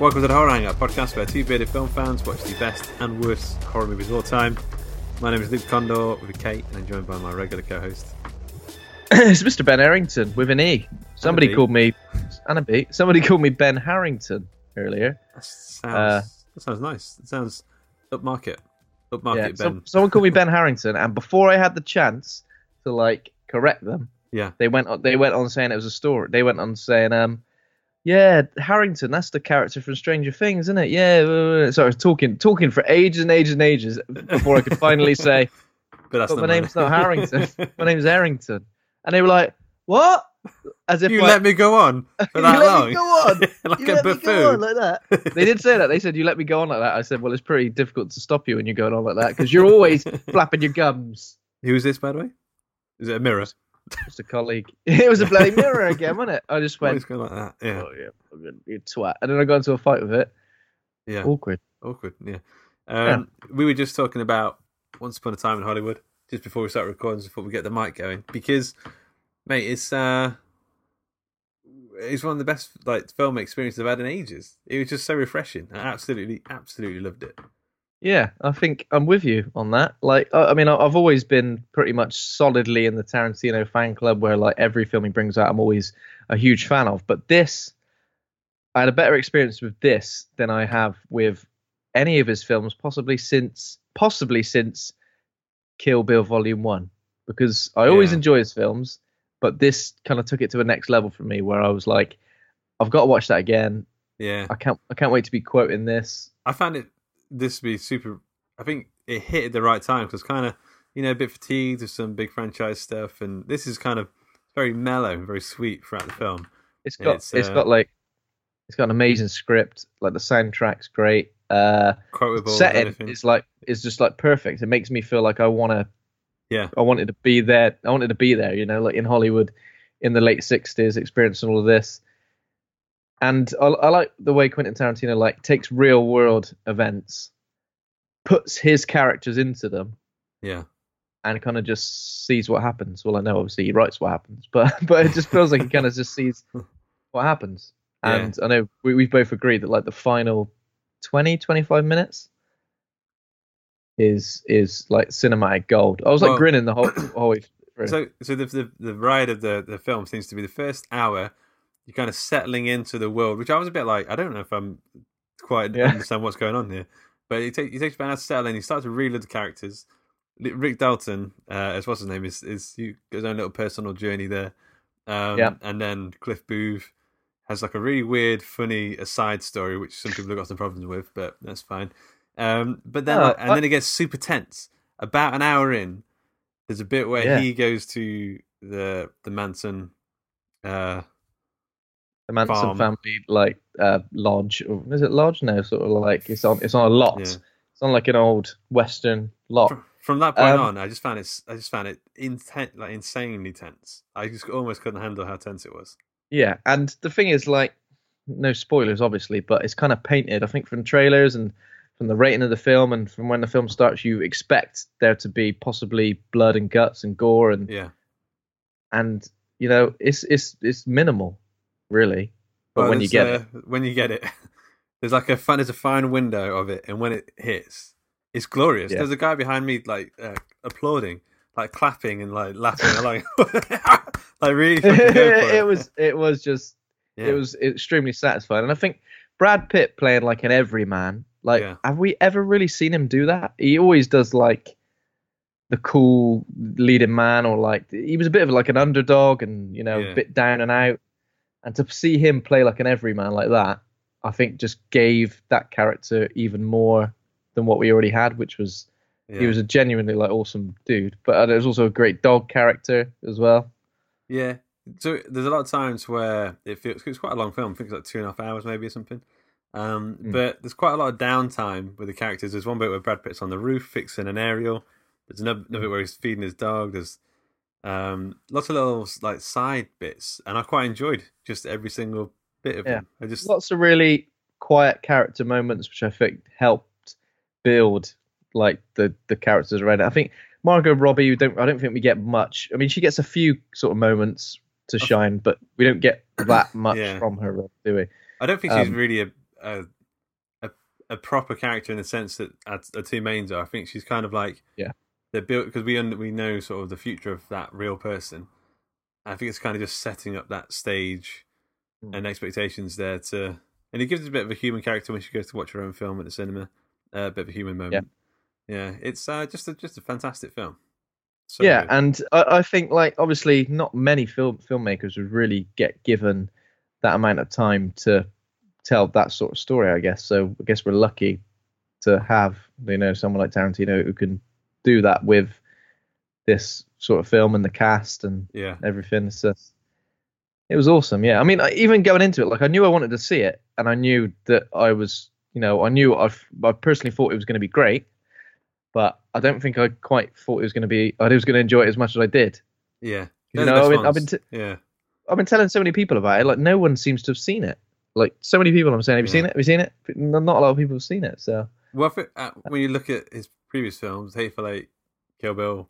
Welcome to the Horror Hangout podcast where two bearded film fans watch the best and worst horror movies of all time. My name is Luke Condor with Kate and I'm joined by my regular co-host. it's Mr. Ben Harrington with an E. Somebody called me and a B. Somebody called me Ben Harrington earlier. That sounds, Uh, that sounds nice. It sounds upmarket. Upmarket Yeah, Ben. some- someone called me Ben Harrington, and before I had the chance to like correct them, Yeah. they went on. They went on saying it was a story. They went on saying, um, yeah, Harrington, that's the character from Stranger Things, isn't it? Yeah. blah, blah, blah." So I was talking, talking for ages and ages and ages before I could finally say, But that's but my name's not Harrington. my name's Harrington. And they were like, what? As if you like, let me go on for you that let long. me go on. like you a let me go on buffoon. like that. They did say that. They said you let me go on like that. I said, well, it's pretty difficult to stop you when you're going on like that because you're always flapping your gums. Who is this, by the way? Is it a mirror? Just a colleague. It was a bloody mirror again, wasn't it? I just went, going like that? Yeah. oh yeah, you twat, and then I got into a fight with it. Yeah. Awkward. Awkward. Yeah. Um, We were just talking about Once Upon a Time in Hollywood just before we start recording, before we get the mic going, because, mate, it's uh, it's one of the best like film experiences I've had in ages. It was just so refreshing. I absolutely, absolutely loved it. Yeah, I think I'm with you on that. Like, I I mean, I've always been pretty much solidly in the Tarantino fan club, where like every film he brings out, I'm always a huge fan of. But this, I had a better experience with this than I have with any of his films, possibly since, possibly since Kill Bill Volume One, because I always Yeah. enjoy his films, but this kind of took it to a next level for me, where I was like, I've got to watch that again. Yeah, I can't, I can't wait to be quoting this. I found it this to be super. I think it hit at the right time because kind of you know a bit fatigued with some big franchise stuff, and this is kind of very mellow and very sweet throughout the film. It's got it's, it's uh, got like it's got an amazing script. Like the soundtrack's great. Uh, Quotable, setting is like is just like perfect. It makes me feel like I wanna Yeah, I wanted to be there. I wanted to be there. You know, like in Hollywood in the late '60s, experiencing all of this. And I, I like the way Quentin Tarantino like takes real world events, puts his characters into them, yeah. and kind of just sees what happens. Well, I know obviously he writes what happens, but but it just feels like he kind of just sees what happens. Yeah. And I know we we both agreed that like the final 20, 25 minutes is is like cinematic gold. I was like Well- grinning the whole whole way through. So, so the, the the ride of the the film seems to be the first hour. You're kind of settling into the world, which I was a bit like, I don't know if I'm quite Yeah. understand what's going on here. But it, take, it takes about an hour to settle in. You start to reload the characters. Rick Dalton, uh, as what's his name, is is goes on a little personal journey there. Um, Yeah. And then Cliff Booth has like a really weird, funny aside story, which some people have got some problems with, but that's fine. Um, but then, Oh, and I- then it gets super tense. About an hour in, there's a bit where Yeah. he goes to the the Manson uh, the Manson Farm. family like uh, lodge. Or, is it lodge? No, sort of like it's on it's on a lot. Yeah. It's on like an old western lot. From, from that point Um, on, I just found it. I just found it inten- like insanely tense. I just almost couldn't handle how tense it was. Yeah, and the thing is, like, no spoilers, obviously, but it's kind of painted. I think from trailers and from the rating of the film and from when the film starts, you expect there to be possibly blood and guts and gore and Yeah, and you know it's it's it's minimal, really. But Well, when you get it, uh, when you get it, there's like a fun. There's a fine window of it, and when it hits, it's glorious. Yeah. There's a guy behind me like uh, applauding, like clapping and like laughing along, like really. go it was it was just Yeah. it was extremely satisfying, and I think Brad Pitt playing like an everyman. Like, Yeah. have we ever really seen him do that? He always does like the cool leading man, or like he was a bit of like an underdog, and you know, Yeah. a bit down and out. And to see him play like an everyman like that, I think just gave that character even more than what we already had, which was Yeah. he was a genuinely like awesome dude. But uh, there's also a great dog character as well. Yeah. So there's a lot of times where it feels it's quite a long film. I think it's like two and a half hours maybe or something. Um, Hmm. But there's quite a lot of downtime with the characters. There's one bit where Brad Pitt's on the roof fixing an aerial. There's another, another bit where he's feeding his dog. There's um, lots of little like side bits, and I quite enjoyed just every single bit of Yeah. them. I just lots of really quiet character moments, which I think helped build like the the characters around it. I think Margot Robbie, don't I don't think we get much. I mean, she gets a few sort of moments to shine, but we don't get that much Yeah. from her, do we? I don't think she's Um, really a, a a a proper character in the sense that our, the two mains are. I think she's kind of like Yeah. They're built because we un, we know sort of the future of that real person. I think it's kind of just setting up that stage Hmm. and expectations there to, and it gives us a bit of a human character when she goes to watch her own film at the cinema. Uh, a bit of a human moment. Yeah, it's uh, just a just a fantastic film. So yeah, good. and I, I think like obviously not many film filmmakers would really get given that amount of time to tell that sort of story. I guess so. I guess we're lucky to have you know someone like Tarantino who can do that with this sort of film and the cast and yeah, everything. It's just, it was awesome. Yeah, I mean, I, even going into it, like I knew I wanted to see it, and I knew that I was, you know, I knew I, I personally thought it was going to be great, but I don't think I quite thought it was going to be. I was going to enjoy it as much as I did. yeah. You They're know, I mean, I've been t- yeah. I've been telling so many people about it. Like no one seems to have seen it. Like so many people, I'm saying, have you Yeah. seen it? Have you seen it? Not a lot of people have seen it. So Well, I think, uh, when you look at his previous films, Hateful Eight, Kill Bill,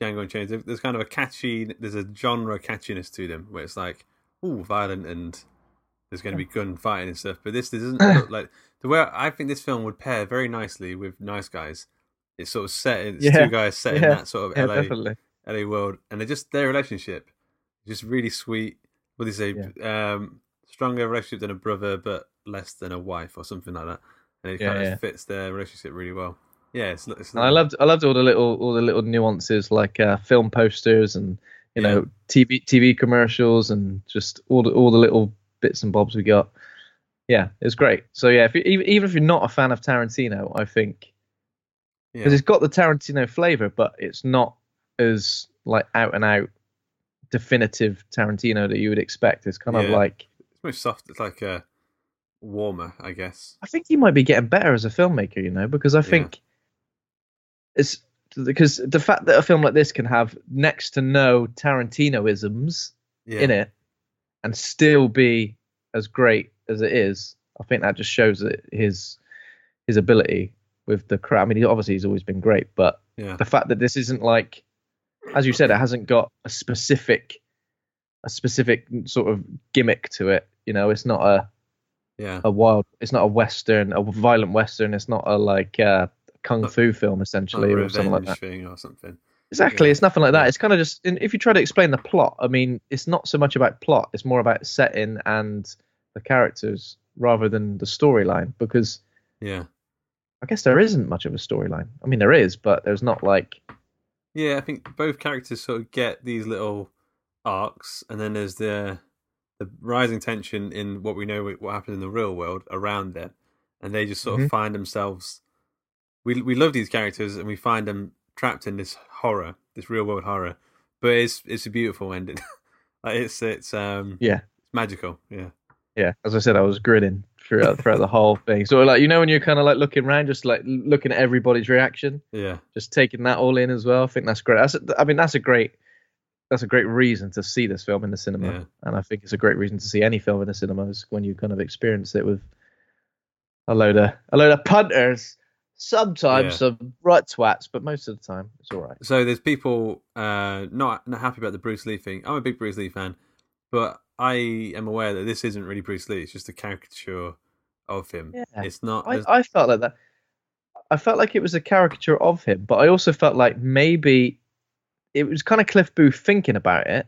Django Unchained, there- there's kind of a catchy, there's a genre catchiness to them where it's like, ooh, violent and there's going to be gunfighting and stuff. But this, this doesn't look like the way I think this film would pair very nicely with Nice Guys. It's sort of set, in, it's Yeah. two guys set in that sort of yeah, LA, definitely. LA world, and they're just their relationship, just really sweet. What do you say? Um, stronger relationship than a brother, but less than a wife, or something like that. And it Yeah, kind of yeah. fits their relationship really well. Yeah, it's, it's And I loved I loved all the little all the little nuances like uh, film posters and you Yeah. know TV TV commercials and just all the all the little bits and bobs we got. Yeah, it's great. So yeah, if you, even even if you're not a fan of Tarantino, I think because it's got the Tarantino flavor, but it's not as like out and out definitive Tarantino that you would expect. It's kind of like more soft. It's like a warmer, I guess. I think he might be getting better as a filmmaker, you know, because I think it's because the fact that a film like this can have next to no Tarantinoisms Yeah, in it and still be as great as it is, I think that just shows that his his ability with the crowd. I mean, he, obviously he's always been great, but yeah, the fact that this isn't like, as you said, it hasn't got a specific a specific sort of gimmick to it. You know, it's not a yeah. a wild it's not a western a violent western it's not a like uh kung fu film essentially or something like that thing or something. exactly yeah. it's nothing like that it's kind of just if you try to explain the plot i mean it's not so much about plot it's more about setting and the characters rather than the storyline because Yeah, i guess there isn't much of a storyline i mean there is but there's not like yeah. I think both characters sort of get these little arcs, and then there's the the rising tension in what we know what happened in the real world around it, and they just sort of Mhm. find themselves. We we love these characters, and we find them trapped in this horror, this real world horror. But it's it's a beautiful ending. like it's it's um yeah it's magical. Yeah, yeah, as I said, I was grinning throughout throughout the whole thing. So like you know when you're kind of like looking around, just like looking at everybody's reaction, Yeah, just taking that all in as well. I think that's great. That's I mean that's a great that's a great reason to see this film in the cinema, Yeah. and I think it's a great reason to see any film in the cinemas when you kind of experience it with a load of a load of punters. Sometimes Yeah. some right twats, but most of the time it's all right. So there's people uh, not not happy about the Bruce Lee thing. I'm a big Bruce Lee fan, but I am aware that this isn't really Bruce Lee. It's just a caricature of him. Yeah. It's not. I, I felt like that. I felt like it was a caricature of him, but I also felt like maybe it was kind of Cliff Booth thinking about it,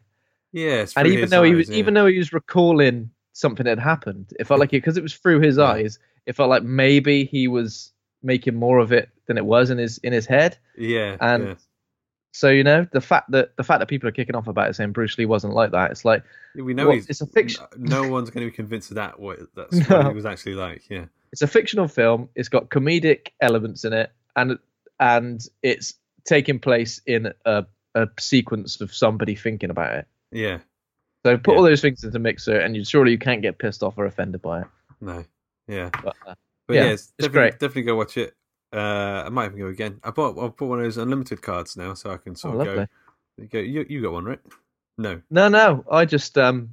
yeah, and even though he was yeah. even though he was recalling something that had happened, it felt like it because it was through his Yeah. eyes. It felt like maybe he was making more of it than it was in his in his head. yeah, and. So you know the fact that the fact that people are kicking off about it saying Bruce Lee wasn't like that. It's like we know he's. it's a fiction. No one's going to be convinced of that. What that's what No. he was actually like. Yeah, it's a fictional film. It's got comedic elements in it, and and it's taking place in a, a sequence of somebody thinking about it. yeah. So put Yeah. all those things into the mixer, and you surely you can't get pissed off or offended by it. No, yeah. But, uh, But Yeah, yeah, it's definitely, great. definitely go watch it. Uh, I might even go again. I bought I bought one of those unlimited cards now, so I can oh, sort of lovely. go. go you you got one, right? No. No, no, I just um,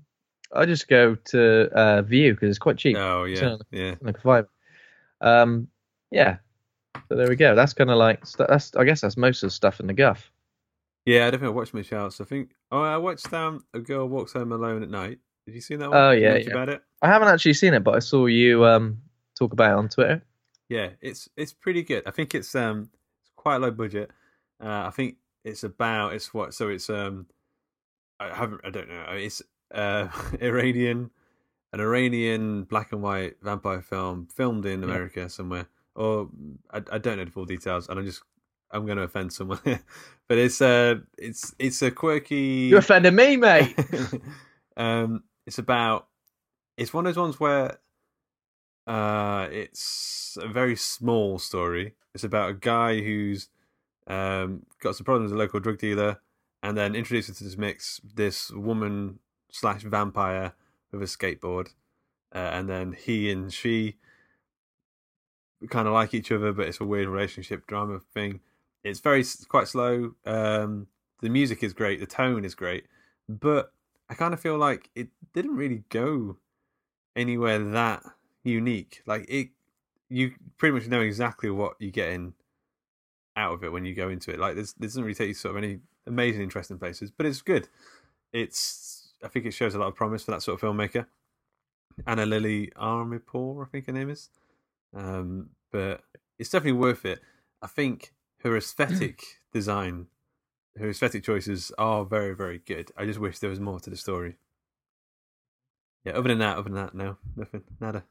I just go to uh, View because it's quite cheap. Oh yeah, yeah. like five. Um, yeah. So there we go. That's kind of like that's. I guess that's most of the stuff in the guff. Yeah, I definitely watched much else. I think. Oh, I watched um, a girl walks home alone at night. Did you see that one? Oh, yeah, yeah. About it. I haven't actually seen it, but I saw you um talk about it on Twitter. Yeah, it's it's pretty good. I think it's um it's quite low budget. Uh, I think it's about it's what so it's um I haven't I don't know it's uh Iranian an Iranian black and white vampire film filmed in Yeah. America somewhere or I, I don't know the full details and I'm just I'm going to offend someone but it's uh it's it's a quirky You're offending me, mate. um, it's about it's one of those ones where uh, it's a very small story. It's about a guy who's um, got some problems with a local drug dealer, and then introduces to this mix this woman slash vampire with a skateboard, uh, and then he and she kind of like each other, but it's a weird relationship drama thing. It's very quite slow. Um, the music is great, the tone is great, but I kind of feel like it didn't really go anywhere that unique. Like it, you pretty much know exactly what you're getting out of it when you go into it. Like there's, there doesn't really take you sort of any amazing, interesting places, but it's good. It's, I think it shows a lot of promise for that sort of filmmaker. Ana Lily Amirpour, I think her name is. Um, but it's definitely worth it. I think her aesthetic design, her aesthetic choices are very, very good. I just wish there was more to the story. Yeah, other than that, other than that, no, nothing, nada.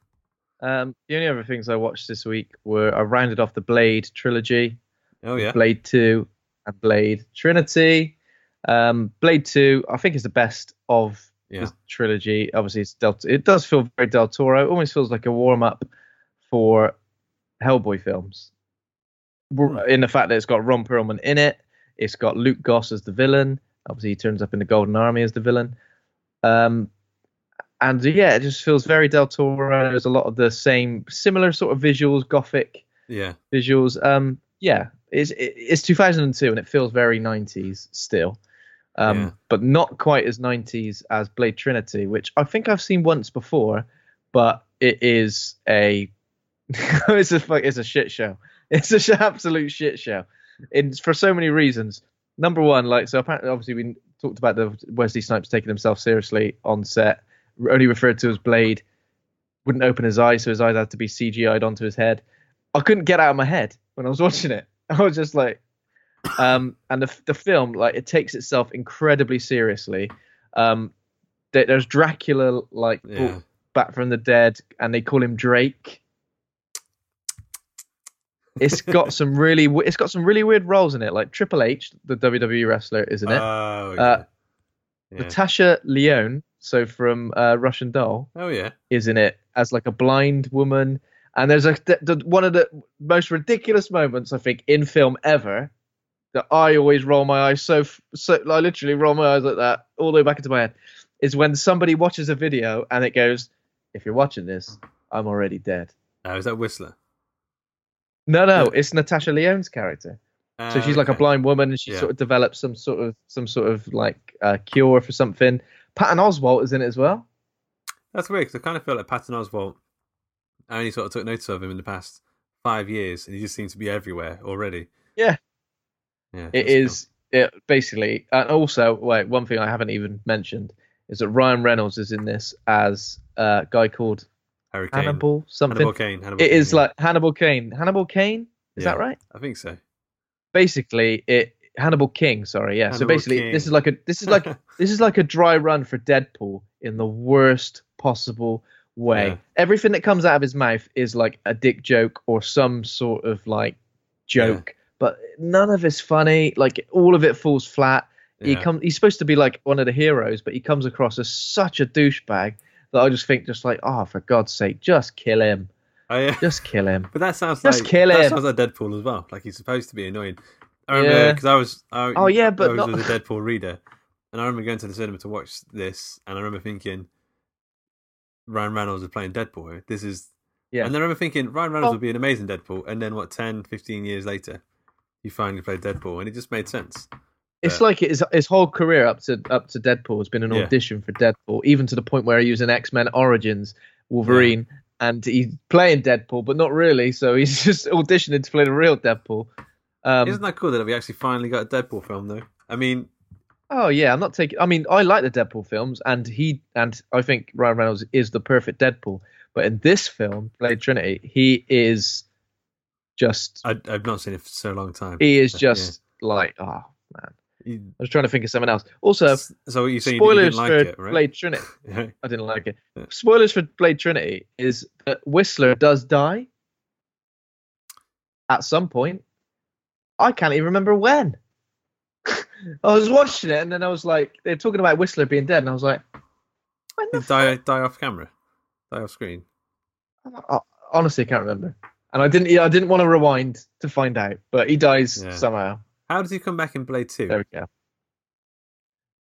Um, the only other things I watched this week were I rounded off the Blade trilogy, Oh yeah, Blade Two, and Blade Trinity. Um, Blade Two, I think, is the best of yeah, the trilogy. Obviously, it's Del- it does feel very Del Toro. It almost feels like a warm up for Hellboy films. Hmm. In the fact that it's got Ron Perlman in it, it's got Luke Goss as the villain. Obviously, he turns up in the Golden Army as the villain. Um, and yeah, it just feels very Del Toro. There's a lot of the same, similar sort of visuals, gothic yeah, visuals. Um, yeah, it's it, it's 2002 and it feels very 90s still, um, Yeah. but not quite as 90s as Blade Trinity, which I think I've seen once before, but it is a it's a fuck- it's a shit show. It's a sh- absolute shit show. It's for so many reasons. Number one, like so apparently, obviously we talked about the Wesley Snipes taking himself seriously on set, only referred to as Blade. Wouldn't open his eyes, so his eyes had to be CGI'd onto his head. I couldn't get out of my head when I was watching it. I was just like, um, and the the film like it takes itself incredibly seriously. Um, there's Dracula like yeah. back from the dead, and they call him Drake. It's got some really it's got some really weird roles in it. Like Triple H, the WWE wrestler, isn't it. Oh yeah. Uh, yeah. Natasha Lyonne, so from uh, Russian Doll, oh yeah. is in it as like a blind woman. And there's a the, the, one of the most ridiculous moments I think in film ever that I always roll my eyes so f- so I literally roll my eyes like that all the way back into my head is when somebody watches a video and it goes if you're watching this, I'm already dead. Oh, is that Whistler? No, no, Yeah. it's Natasha Lyonne's character. So Uh, she's like a blind woman, and she Yeah. sort of develops some sort of some sort of like uh, cure for something. Patton Oswalt is in it as well. That's weird because I kind of feel like Patton Oswalt. I only sort of took notice of him in the past five years, and he just seems to be everywhere already. Yeah. Yeah, It that's cool. it basically, and also wait, one thing I haven't even mentioned is that Ryan Reynolds is in this as a guy called Harry Kane. Hannibal something. Hannibal Kane. Hannibal It Kane, is yeah. like Hannibal Kane. Hannibal Kane, is Yeah. that right? I think so. Basically, it Hannibal King. Sorry, yeah. so basically, King. this is like a this is like this is like a dry run for Deadpool in the worst possible way. Yeah. Everything that comes out of his mouth is like a dick joke or some sort of like joke, but none of it's funny. Like all of it falls flat. He comes. He's supposed to be like one of the heroes, but he comes across as such a douchebag that I just think, just like, oh, for God's sake, just kill him. Oh, yeah. Just kill him. But that sounds Just like kill that sounds like Deadpool as well. Like he's supposed to be annoying. I remember Yeah. because I was. I, Oh, yeah, but I was not- was a Deadpool reader, and I remember going to the cinema to watch this, and I remember thinking, Ryan Reynolds is playing Deadpool. This is, Yeah. And then I remember thinking Ryan Reynolds Oh. would be an amazing Deadpool, and then what, 10, 15 years later, he finally played Deadpool, and it just made sense. It's like his his whole career up to up to Deadpool has been an Yeah. audition for Deadpool, even to the point where he was in X Men Origins Wolverine, and he's playing Deadpool, but not really. So he's just auditioning to play the real Deadpool. Um, Isn't that cool that we actually finally got a Deadpool film though? I mean, oh yeah, I'm not taking. I mean, I like the Deadpool films, and he and I think Ryan Reynolds is the perfect Deadpool. But in this film, Blade Trinity, he is just I, I've not seen it for so long time. he is Yeah. just like oh I was trying to think of something else. Also, so what you saying? You spoilers didn't like for it, right? Blade Trinity. I didn't like it. Spoilers for Blade Trinity is that Whistler does die at some point. I can't even remember when. I was watching it and then I was like, they're talking about Whistler being dead, and I was like, when the Did die die off camera, die off screen. I- honestly, I can't remember. And I didn't. Yeah, I didn't want to rewind to find out, but he dies Yeah. somehow. How does he come back in Blade Two? There we go.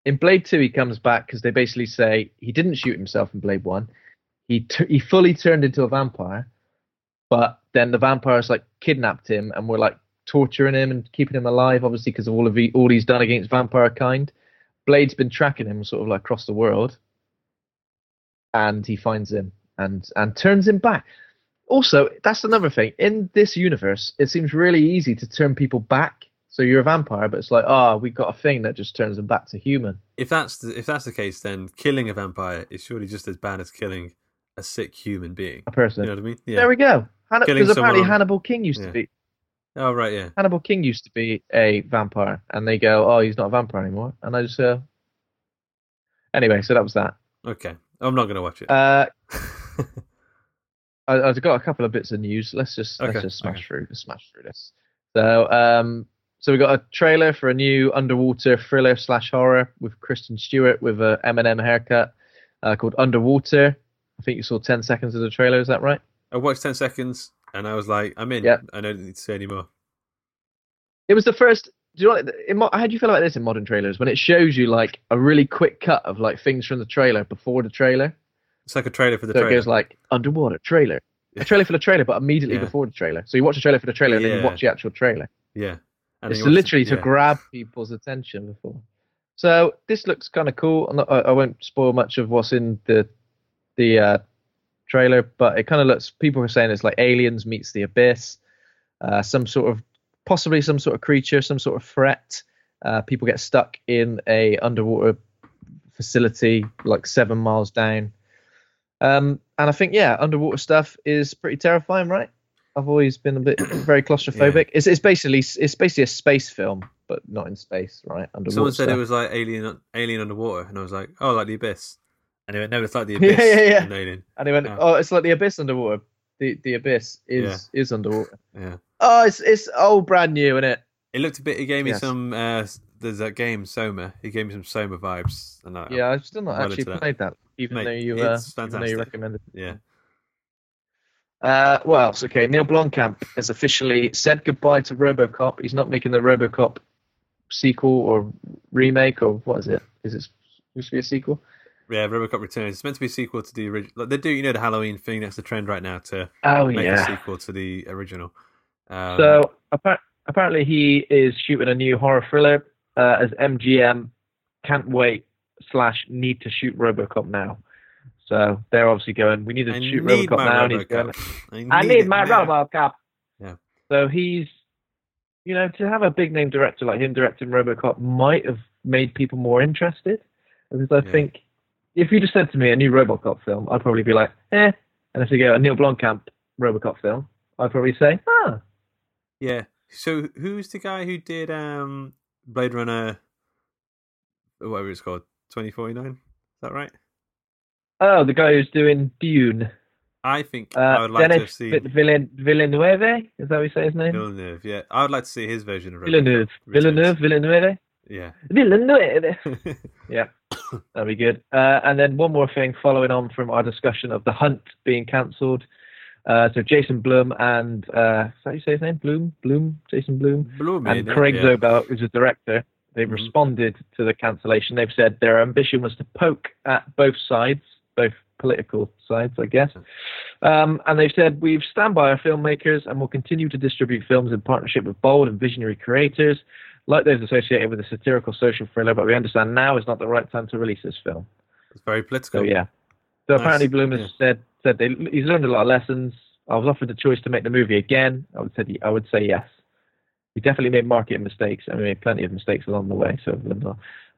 In Blade Two, he comes back because they basically say he didn't shoot himself in Blade One. He t- he fully turned into a vampire, but then the vampires like kidnapped him and were like torturing him and keeping him alive, obviously because of all of he, all he's done against vampire kind. Blade's been tracking him sort of like across the world, and he finds him and and turns him back. Also, that's another thing. In this universe, it seems really easy to turn people back. So you're a vampire, but it's like, oh, we've got a thing that just turns them back to human. If that's the, if that's the case, then killing a vampire is surely just as bad as killing a sick human being. A person. You know what I mean? Yeah. There we go. Hanna- Because apparently someone- Hannibal King used Yeah. to be Oh right, yeah. Hannibal King used to be a vampire, and they go, oh, he's not a vampire anymore, and I just uh... anyway, so that was that. Okay, I'm not going to watch it. Uh, I, I've got a couple of bits of news. Let's just Okay, let's just smash okay. through, smash through this. So, um, so we got a trailer for a new underwater thriller slash horror with Kristen Stewart with a Eminem haircut uh, called Underwater. I think you saw ten seconds of the trailer. Is that right? I watched ten seconds and I was like, I'm in. Yeah. I don't need to say anymore. It was the first. Do you know what, in, how do you feel about this in modern trailers when it shows you like a really quick cut of like things from the trailer before the trailer? It's like a trailer for the so trailer. it goes like underwater trailer, a trailer for the trailer, but immediately Yeah. before the trailer. So you watch the trailer for the trailer and then you watch the actual trailer. yeah, and it's then you watch literally to yeah. grab people's attention before. So this looks kind of cool. Not, I, I won't spoil much of what's in the the uh, trailer, but it kind of looks. People are saying it's like aliens meets the abyss, uh, some sort of possibly some sort of creature, some sort of threat. Uh, people get stuck in a underwater facility like seven miles down. Um, and I think yeah, underwater stuff is pretty terrifying, right? I've always been a bit very claustrophobic. It's, it's basically it's basically a space film, but not in space, right? Underwater. Someone said it was like Alien, Alien underwater, and I was like, oh, like the Abyss. And they went, no, it's like the Abyss. yeah, yeah. in Alien. and he went, Oh. "Oh, it's like the abyss underwater. The the abyss is is underwater. Yeah, Oh, it's it's all brand new, isn't it? it looked a bit. He gave me Yes. some. Uh, there's that game Soma. He gave me some Soma vibes, and I, Yeah, I've still not actually into that. played that, even Mate, though you uh, even though you recommended. yeah. Uh, what else? Okay, Neil Blomkamp has officially said goodbye to RoboCop. He's not making the RoboCop sequel or remake or what is it? Is it supposed to be a sequel? Yeah, RoboCop Returns. It's meant to be a sequel to the original. Like they do, you know, the Halloween thing. That's the trend right now to Oh make a sequel to the original. Um, So appa- apparently he is shooting a new horror thriller uh, as MGM. Can't wait slash need to shoot RoboCop now. So they're obviously going. We need to I shoot need RoboCop now. and he's going, RoboCop. I need it my now. RoboCop. Yeah. So he's, you know, to have a big name director like him directing RoboCop might have made people more interested. Because I Yeah. think if you just said to me a new RoboCop film, I'd probably be like, eh. And if you go a Neil Blomkamp RoboCop film, I'd probably say, ah, Yeah. So who's the guy who did um Blade Runner? Whatever it's called, twenty forty nine. Is that right? Oh, the guy who's doing Dune. I think I Uh, would like to Denis see Vi- Villen- Villeneuve, is that what you say his name? Villeneuve. Yeah, I would like to see his version of Villeneuve. Villeneuve, Villeneuve. Yeah. Villeneuve. Yeah, that'd be good. Uh, and then one more thing, following on from our discussion of The Hunt being cancelled. Uh, so Jason Blum and uh, is that how you say his name? Bloom, Bloom, Jason Bloom, Bloom, and Craig yeah. Zobel, who's a director. They've Mhm. responded to the cancellation. They've said their ambition was to poke at both sides, both political sides, I guess. Um, and they've said we've stand by our filmmakers and will continue to distribute films in partnership with bold and visionary creators, like those associated with a satirical social thriller. But we understand now is not the right time to release this film. It's very political. So yeah. So Nice. apparently Bloom has Yeah. said said they, he's learned a lot of lessons. I was offered the choice to make the movie again. I would say I would say yes. We definitely made marketing mistakes and we made plenty of mistakes along the way. So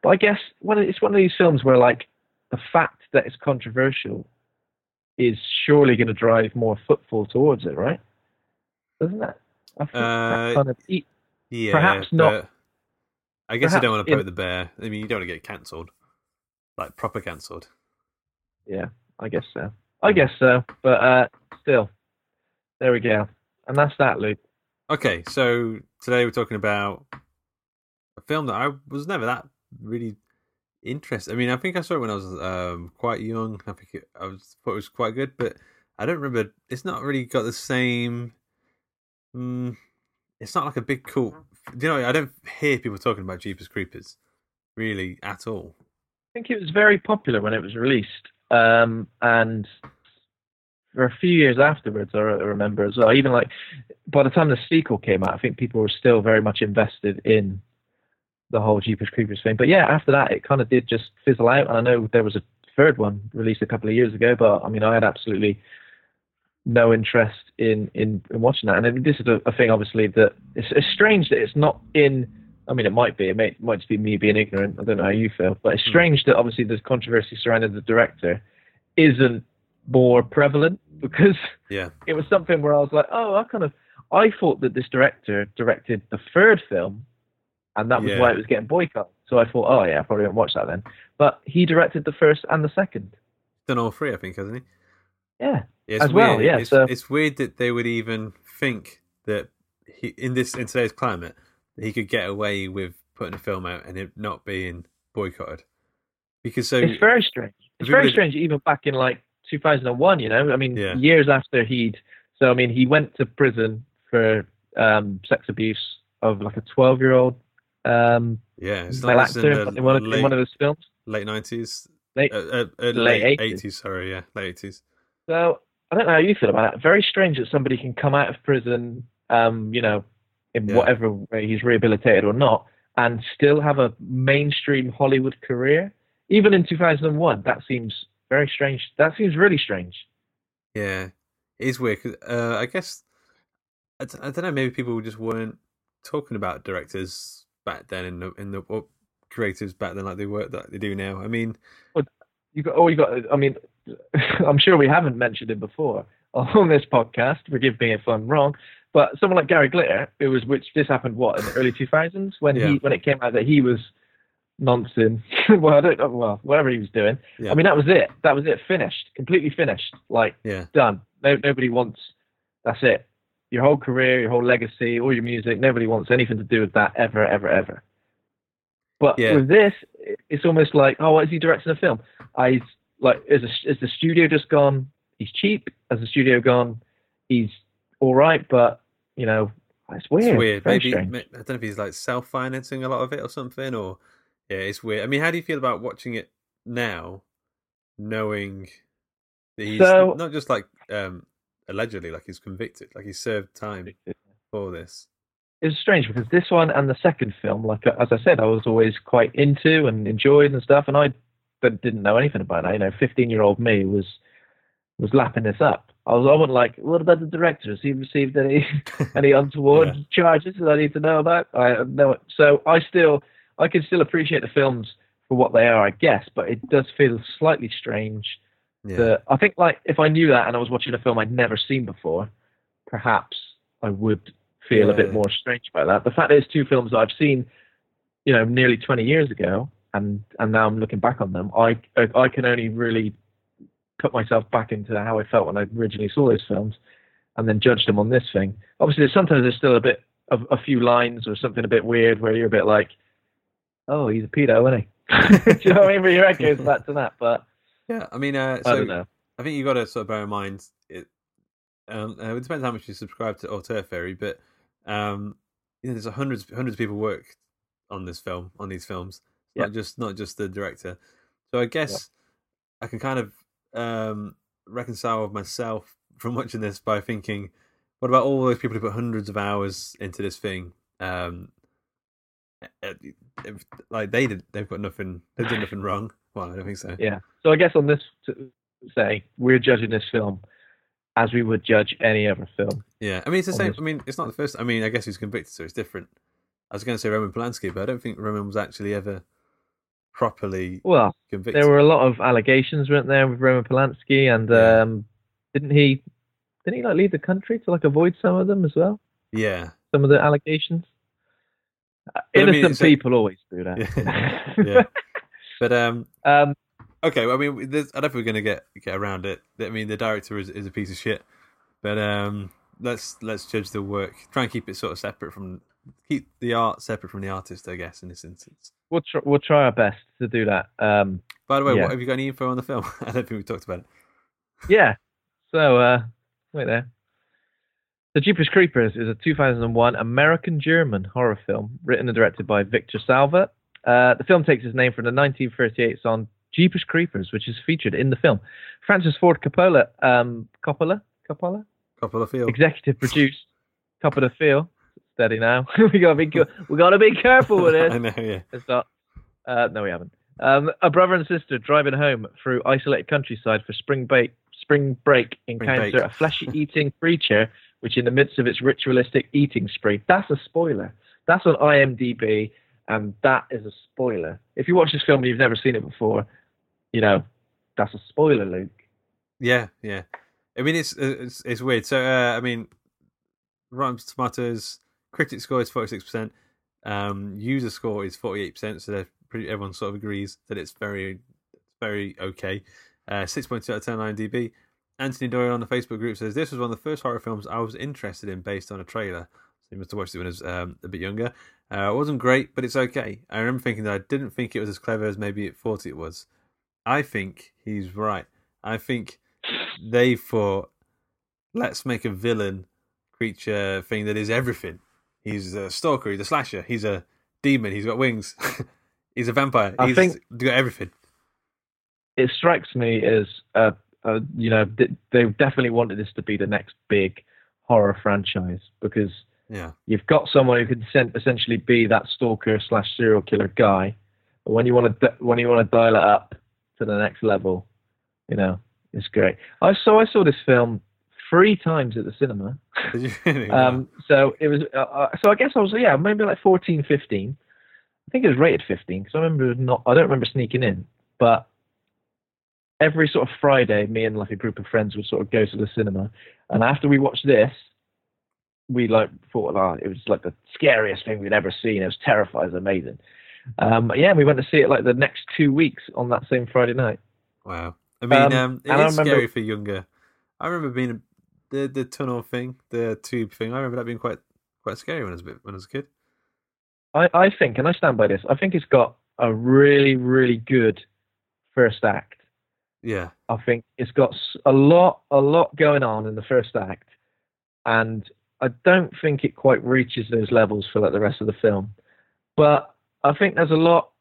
but I guess one it's one of these films where like the fact that it's controversial is surely going to drive more footfall towards it, right? Doesn't that? I think Uh, kind of e- Yeah, Perhaps not- I guess I don't want to in- poke the bear. I mean, you don't want to get cancelled, like proper cancelled. yeah, I guess so. I guess so. But uh, still, there we go. And that's that, Luke. Okay, so today we're talking about a film that I was never that really interested. I mean, I think I saw it when I was um, quite young. I think it, I was thought it was quite good, but I don't remember. It's not really got the same. Mm, it's not like a big cool. You know, I don't hear people talking about Jeepers Creepers really at all. I think it was very popular when it was released, um, and for a few years afterwards, I remember as well. Even like by the time the sequel came out, I think people were still very much invested in the whole Jeepers Creepers thing. But yeah, after that, it kind of did just fizzle out. And I know there was a third one released a couple of years ago, but I mean, I had absolutely no interest in in, in watching that. And this is a, a thing, obviously, that it's, it's strange that it's not in. I mean, it might be. It may, might just be me being ignorant. I don't know how you feel, but it's hmm. strange that obviously there's controversy surrounding the director isn't more prevalent because Yeah, it was something where I was like, oh, I kind of, I thought that this director directed the third film, and that was Yeah. why it was getting boycotted. So I thought, oh yeah, I probably won't watch that then. But he directed the first and the second. done all three, I think, hasn't he? Yeah, Yeah, As well, weird. yeah, It's, so- it's weird that they would even think that he, in this in today's climate, he could get away with putting a film out and it not being boycotted. Because so it's very strange. It's very strange, even back in like 2001. You know, I mean, Yeah. years after he'd. So I mean, he went to prison for um, sex abuse of like a 12 year old um, yeah, it's male like actor in in one, of, late, in one of his films. late nineties, Late- uh, uh, uh, late late 80s. eighties. Sorry, yeah, late eighties. So I don't know how you feel about it. Very strange that somebody can come out of prison, um, you know, in Yeah. whatever way he's rehabilitated or not, and still have a mainstream Hollywood career. Even in 2001, that seems very strange. That seems really strange. Yeah, it is weird. 'cause, uh, I guess I, d- I don't know. Maybe people just weren't talking about directors back then in the in the or creators back then like they were that they do now. I mean, You got, oh, you got. I mean, I'm sure we haven't mentioned it before on this podcast. Forgive me if I'm wrong, but someone like Gary Glitter, it was which this happened what in the early 2000s when Yeah. he when it came out that he was nonsense. well, I don't know. Well, whatever he was doing. Yeah. I mean, that was it. That was it. Finished. Completely finished. Like yeah, done. No, nobody wants. That's it. Your whole career, your whole legacy, all your music. Nobody wants anything to do with that ever, ever, ever. But Yeah. with this, it's almost like, oh, is he directing a film? I like, is, a, is the studio just gone? He's cheap. Has the studio gone? He's all right, but you know, it's weird. it's weird. Very Maybe strange. I don't know if he's like self financing a lot of it or something. Or yeah, it's weird. I mean, how do you feel about watching it now knowing that he's So- not just like um, allegedly, like he's convicted, like he served time for this. it was strange because this one and the second film, like uh, as I said, I was always quite into and enjoyed and stuff, and I didn't know anything about that. You know, fifteen-year-old me was was lapping this up. I was, I wasn't like, what about the director? Has he received any any untoward Yeah. charges that I need to know about? I know. So I still, I can still appreciate the films for what they are, I guess, but it does feel slightly strange Yeah, that I think like if I knew that and I was watching a film I'd never seen before, perhaps I would feel a bit more strange about that. The fact is, two films that I've seen, you know, nearly 20 years ago, and and now I'm looking back on them, I I, I can only really put myself back into how I felt when I originally saw those films, and then judge them on this thing. Obviously, sometimes there's still a bit of a few lines or something a bit weird where you're a bit like, oh, he's a pedo, isn't he? Do you know what I mean? But Your head goes back to that, but yeah. I mean, uh, I so don't know. I think you've got to sort of bear in mind it. Um, uh, it depends how much you subscribe to Auteur Theory, but um, you know, there's hundreds hundreds of people work on this film, on these films, Yeah. not just not just the director. So I guess I can kind of um, reconcile with myself from watching this by thinking, what about all those people who put hundreds of hours into this thing? Um, uh, if, like they did, they've got nothing. They've done nothing wrong. Well, I don't think so. Yeah. So I guess on this, to say we're judging this film as we would judge any other film. Yeah, I mean it's the same. this. I mean it's not the first. I mean I guess he's convicted, so it's different. I was going to say Roman Polanski, but I don't think Roman was actually ever properly Well, convicted. there were a lot of allegations, weren't there, with Roman Polanski, and Yeah. um, didn't he? Didn't he like leave the country to like avoid some of them as well? Yeah, Some of the allegations. But I mean, Innocent people always do that. Yeah. yeah. But um, um, okay. Well, I mean, I don't think we're going to get get around it. I mean, the director is, is a piece of shit. But um, let's let's judge the work. Try and keep it sort of separate from keep the art separate from the artist, I guess, in this instance. we'll tr- we'll try our best to do that. Um, By the way, Yeah. what have you got any info on the film? I don't think we talked about it. Yeah. So, uh, wait there. The Jeepers Creepers is a 2001 American German horror film written and directed by Victor Salva. Uh, the film takes its name from the 1938 song Jeepers Creepers, which is featured in the film. Francis Ford Coppola, um, Coppola, Coppola, field. executive produced. Coppola Phil, steady now. we gotta be we gotta be careful with this. I know. Yeah. It's not. Uh, no, we haven't. Um, a brother and sister driving home through isolated countryside for spring break. Spring break encounter break. a fleshy-eating creature, which, in the midst of its ritualistic eating spree, that's a spoiler. That's on IMDb, and that is a spoiler. If you watch this film and you've never seen it before, you know that's a spoiler, Luke. Yeah, yeah. I mean, it's it's it's weird. So, uh, I mean, Rotten Tomatoes critic score is forty six percent. Um, user score is forty eight percent. So pretty. Everyone sort of agrees that it's very, very okay. Uh, six point two out of ten IMDb. Anthony Doyle on the Facebook group says this was one of the first horror films I was interested in based on a trailer. So he must have watched it when I was um, a bit younger. Uh, it wasn't great, but it's okay. I remember thinking that I didn't think it was as clever as maybe it thought it was. I think he's right. I think they thought, let's make a villain creature thing that is everything. He's a stalker, he's a slasher, he's a demon, he's got wings, he's a vampire, I he's think- got everything. it strikes me as uh, uh, you know they definitely wanted this to be the next big horror franchise because Yeah. you've got someone who can essentially be that stalker slash serial killer guy. But when you want to when you want to dial it up to the next level, you know, it's great. I saw I saw this film three times at the cinema. Really? Um, so it was. Uh, uh, so I guess I was yeah maybe like 14, 15. I think it was rated 15 because I remember not. I don't remember sneaking in, but every sort of Friday, me and like a group of friends would sort of go to the cinema, and after we watched this, we like thought, oh, it was like the scariest thing we'd ever seen. It was terrifying, it was amazing. Um, yeah, we went to see it like the next two weeks on that same Friday night. Wow. I mean, Um, um, it and I remember- scary for younger. I remember being the the tunnel thing, the tube thing. I remember that being quite quite scary when I was a bit when I was a kid. I, I think, and I stand by this, I think it's got a really, really good first act. Yeah, I think it's got a lot, a lot going on in the first act, and I don't think it quite reaches those levels for like the rest of the film. But I think there's a lot.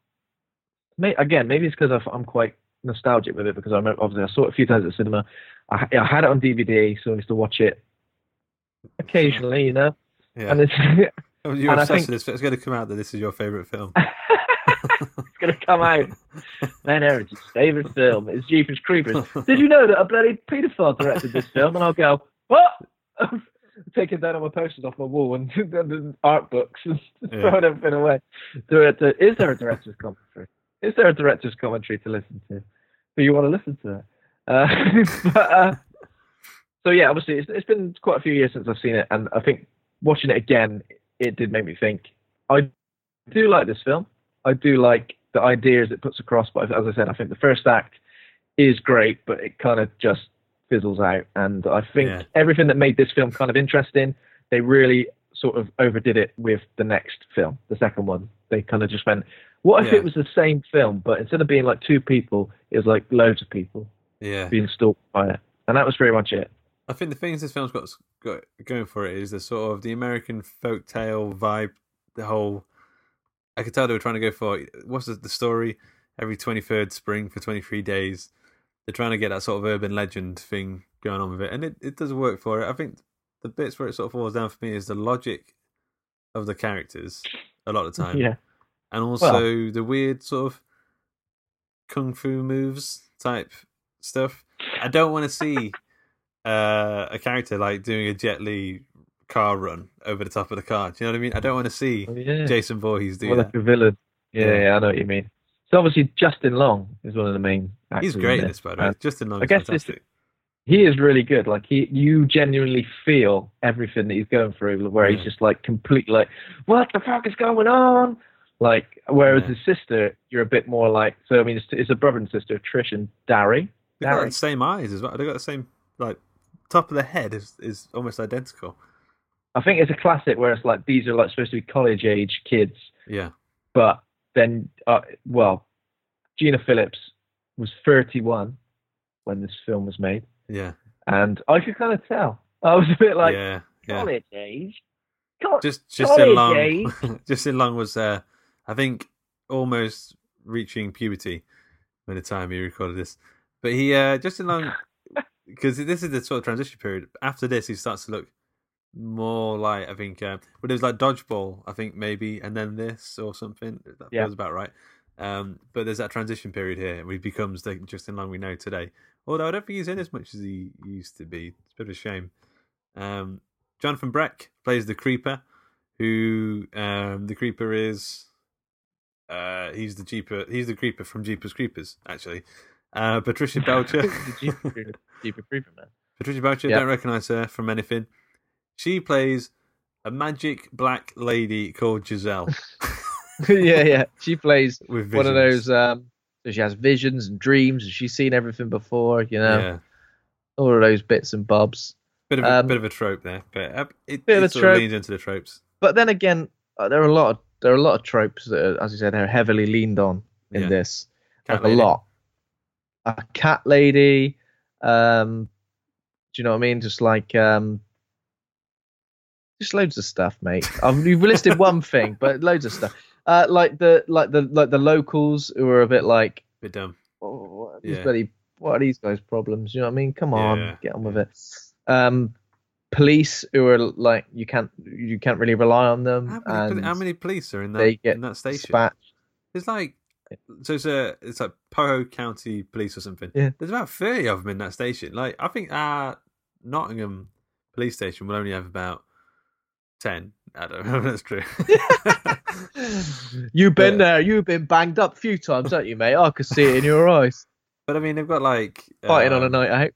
May, again, maybe it's because I'm quite nostalgic with it because I remember obviously I saw it a few times at the cinema. I, I had it on DVD, so I used to watch it occasionally, you know. Yeah. And it's You're and I obsessed think- with this. It's going to come out that this is your favourite film. it's gonna come out. Man Heritage's favourite film is Jeepers Creepers. Did you know that a bloody paedophile directed this film? And I'll go, what? Taking down all my posters off my wall and, and art books and Yeah. throwing everything away. Director, is there a director's commentary? Is there a director's commentary to listen to? Do you want to listen to it? Uh, but, uh, so yeah, obviously it's, it's been quite a few years since I've seen it, and I think watching it again, it did make me think. I do like this film. I do like the ideas it puts across, but as I said, I think the first act is great, but it kind of just fizzles out. And I think Yeah. everything that made this film kind of interesting, they really sort of overdid it with the next film, the second one. They kind of just went, what if Yeah. it was the same film, but instead of being like two people, it was like loads of people Yeah. being stalked by it? And that was very much it. I think the things this film's got, got going for it is the sort of the American folktale vibe. The whole, I could tell they were trying to go for what's the, the story? Every twenty third spring for twenty three days, they're trying to get that sort of urban legend thing going on with it, and it, it does work for it. I think the bits where it sort of falls down for me is the logic of the characters a lot of the time, Yeah. and also the weird sort of kung fu moves type stuff. I don't want to see uh, a character like doing a Jet Li car run over the top of the car. Do you know what I mean? I don't want to see Oh, yeah. Jason Voorhees do Well, that. like a villain. Yeah. yeah, I know what you mean. So obviously Justin Long is one of the main actors. He's great in this, by the way. Justin Long I is guess this- fantastic. he is really good. Like he, you genuinely feel everything that he's going through. Where Yeah. he's just like completely like, what the fuck is going on? Like, whereas Yeah. his sister, you're a bit more like. So I mean, it's, it's a brother and sister, Trish and Darry. They've got the same eyes as well. They've got the same like top of the head is is almost identical. I think it's a classic where it's like these are like supposed to be college age kids, Yeah, but then, uh, well, Gina Phillips was 31 when this film was made. yeah, and I could kind of tell. I was a bit like yeah, yeah. college age. Co- Just college age. Long. Justin Long was, uh, I think, almost reaching puberty by the time he recorded this. But he, uh, Justin Long, because this is the sort of transition period. After this, he starts to look more like I think, uh, but it was like dodgeball, I think maybe, and then this or something. That Yeah. feels about right. Um, but there's that transition period here he becomes the Justin Long we know today. Although I don't think he's in as much as he used to be. It's a bit of a shame. Um, Jonathan Breck plays the Creeper, who um, the Creeper is. Uh, he's the Jeeper. He's the Creeper from Jeepers Creepers, actually. Uh, Patricia Belcher. The Jeepers Creepers- man. Patricia Belcher, Yeah. don't recognise her from anything. She plays a magic black lady called Jezelle. yeah, yeah. She plays With one of visions. those. Um, so she has visions and dreams, and she's seen everything before. You know, yeah, all of those bits and bobs. bit of a Um, bit of a trope there, but uh, it, bit of it a sort of trope. leans into the tropes. But then again, uh, there are a lot of there are a lot of tropes that, are, as you said, are heavily leaned on in Yeah. this. Cat like lady. a lot. A cat lady. Um, do you know what I mean? Just like um, just loads of stuff, mate. I've, you've listed one thing, but loads of stuff. Uh, like the like the like the locals who are a bit like, Bit dumb. oh, what are these Yeah. bloody, what are these guys' problems? You know what I mean? Come on, Yeah, get on with it. Um, police who are like you can't you can't really rely on them. How many, and how many police are in that in that station? dispatched. It's like so it's a it's like Poho County Police or something. Yeah. There's about thirty of them in that station. Like I think our Nottingham police station will only have about ten. I don't know if that's true. You've been Yeah. there. You've been banged up a few times, haven't you, mate? I could see it in your eyes. but I mean, they've got like Fighting on a um, night out.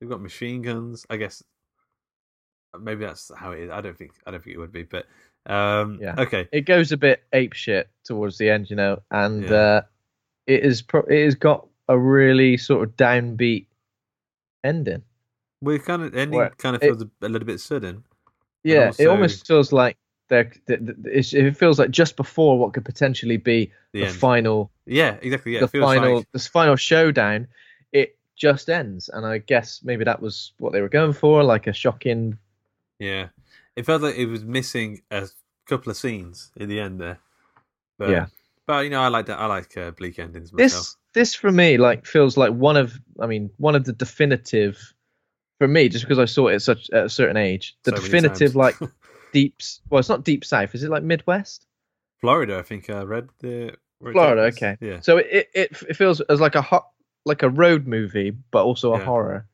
They've got machine guns. I guess maybe that's how it is. I don't think I don't think it would be, but um, Yeah. Okay. It goes a bit ape shit towards the end, you know, and Yeah. uh, it is pro- it has got a really sort of downbeat ending. We kind of ending Well, kind of feels a, a little bit sudden. Yeah, it almost feels like there. th- th- it's- It feels like just before what could potentially be The the final, Yeah, exactly. Yeah, the final, like this final showdown. It just ends, and I guess maybe that was what they were going for, like a shocking. yeah, it felt like it was missing a couple of scenes in the end there. But, Yeah. but you know, I like that. I like uh, bleak endings myself. This this for me like feels like one of I mean one of the definitive for me just because I saw it at such at a certain age the So definitive like deep well it's not deep south is it like midwest Florida, I think I read the Florida okay. Yeah. so it, it it feels as like a hot like a road movie but also a Yeah. horror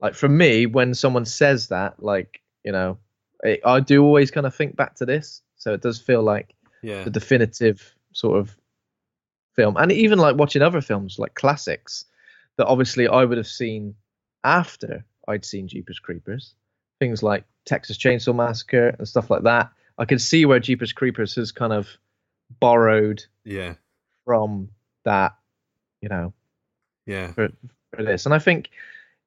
like for me when someone says that like you know I, I do always kind of think back to this so it does feel like Yeah. the definitive sort of film and even like watching other films like classics that obviously i would have seen after i'd seen jeepers creepers things like texas chainsaw massacre and stuff like that i could see where jeepers creepers has kind of borrowed Yeah. from that you know Yeah. for, for this and i think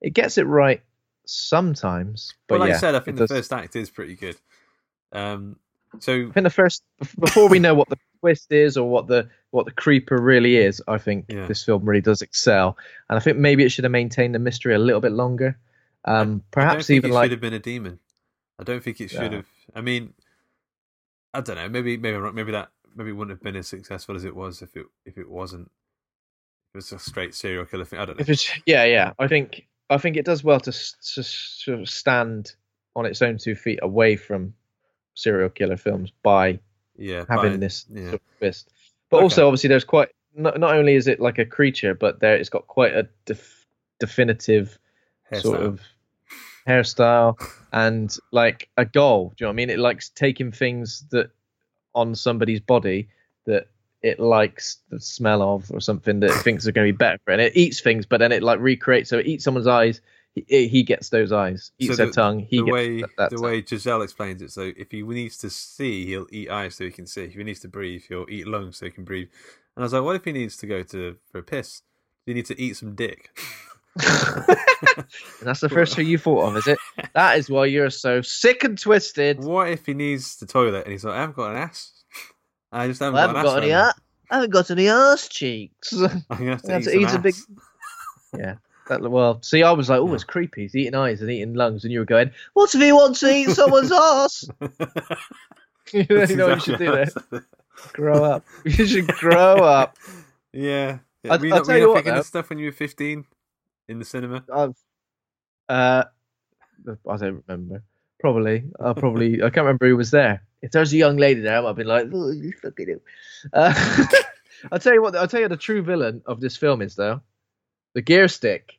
it gets it right sometimes but But like yeah, I said, I think the does- first act is pretty good. Um so I think the first before we know what the twist is or what the what the creeper really is, I think Yeah. this film really does excel, and I think maybe it should have maintained the mystery a little bit longer. Um, perhaps even it like should have been a demon. I don't think it should No. have. I mean, I don't know. Maybe maybe maybe that maybe it wouldn't have been as successful as it was if it if it wasn't. If it was a straight serial killer thing. I don't know. if it's yeah yeah. I think I think it does well to to sort of stand on its own two feet away from serial killer films by yeah, having by- this Yeah, sort of twist. But Okay. also, obviously, there's quite not, not only is it like a creature, but there it's got quite a def, definitive sort of hairstyle and like a goal. Do you know what I mean? It likes taking things that on somebody's body that it likes the smell of or something that it thinks are going to be better for it. And it eats things, but then it like recreates. So it eats someone's eyes. He, he gets those eyes. Eats So their tongue. He the gets way that, that the tongue. way Jezelle explains it. So if he needs to see, he'll eat eyes so he can see. If he needs to breathe, he'll eat lungs so he can breathe. And I was like, what if he needs to go to for a piss? Do you need to eat some dick? And that's the first thing you thought of, is it? That is why you're so sick and twisted. What if he needs the toilet and he's like, I haven't got an ass. I just haven't, I haven't got, got any. ass. I haven't got any ass cheeks. I'm gonna have to, have eat, to eat a big-. Yeah. That, well, see, I was like, oh, it's creepy. He's eating eyes and eating lungs, and you were going, "What if he wants to eat someone's ass?" you know That's what you should do there? I. Grow up. You should grow up. Yeah. yeah. Were you I'll not, tell you you not what, thinking though. of stuff when you were 15 in the cinema? I've, uh, I don't remember. Probably. I probably. I can't remember who was there. If there's a young lady there, I might been like, "Oh, you fucking do." Uh, I'll tell you what. I'll tell you the true villain of this film is though, the gear stick.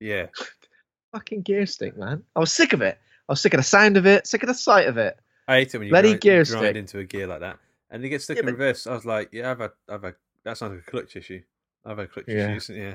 Yeah. Fucking gear stick, man. I was sick of it. I was sick of the sound of it. Sick of the sight of it. I hate it when you Bloody grind, gear you grind stick. into a gear like that. And it gets stuck Yeah, in but- reverse. I was like, yeah, I've had, I've had, that sounds like a clutch issue. I've had a clutch Yeah. issues. Yeah.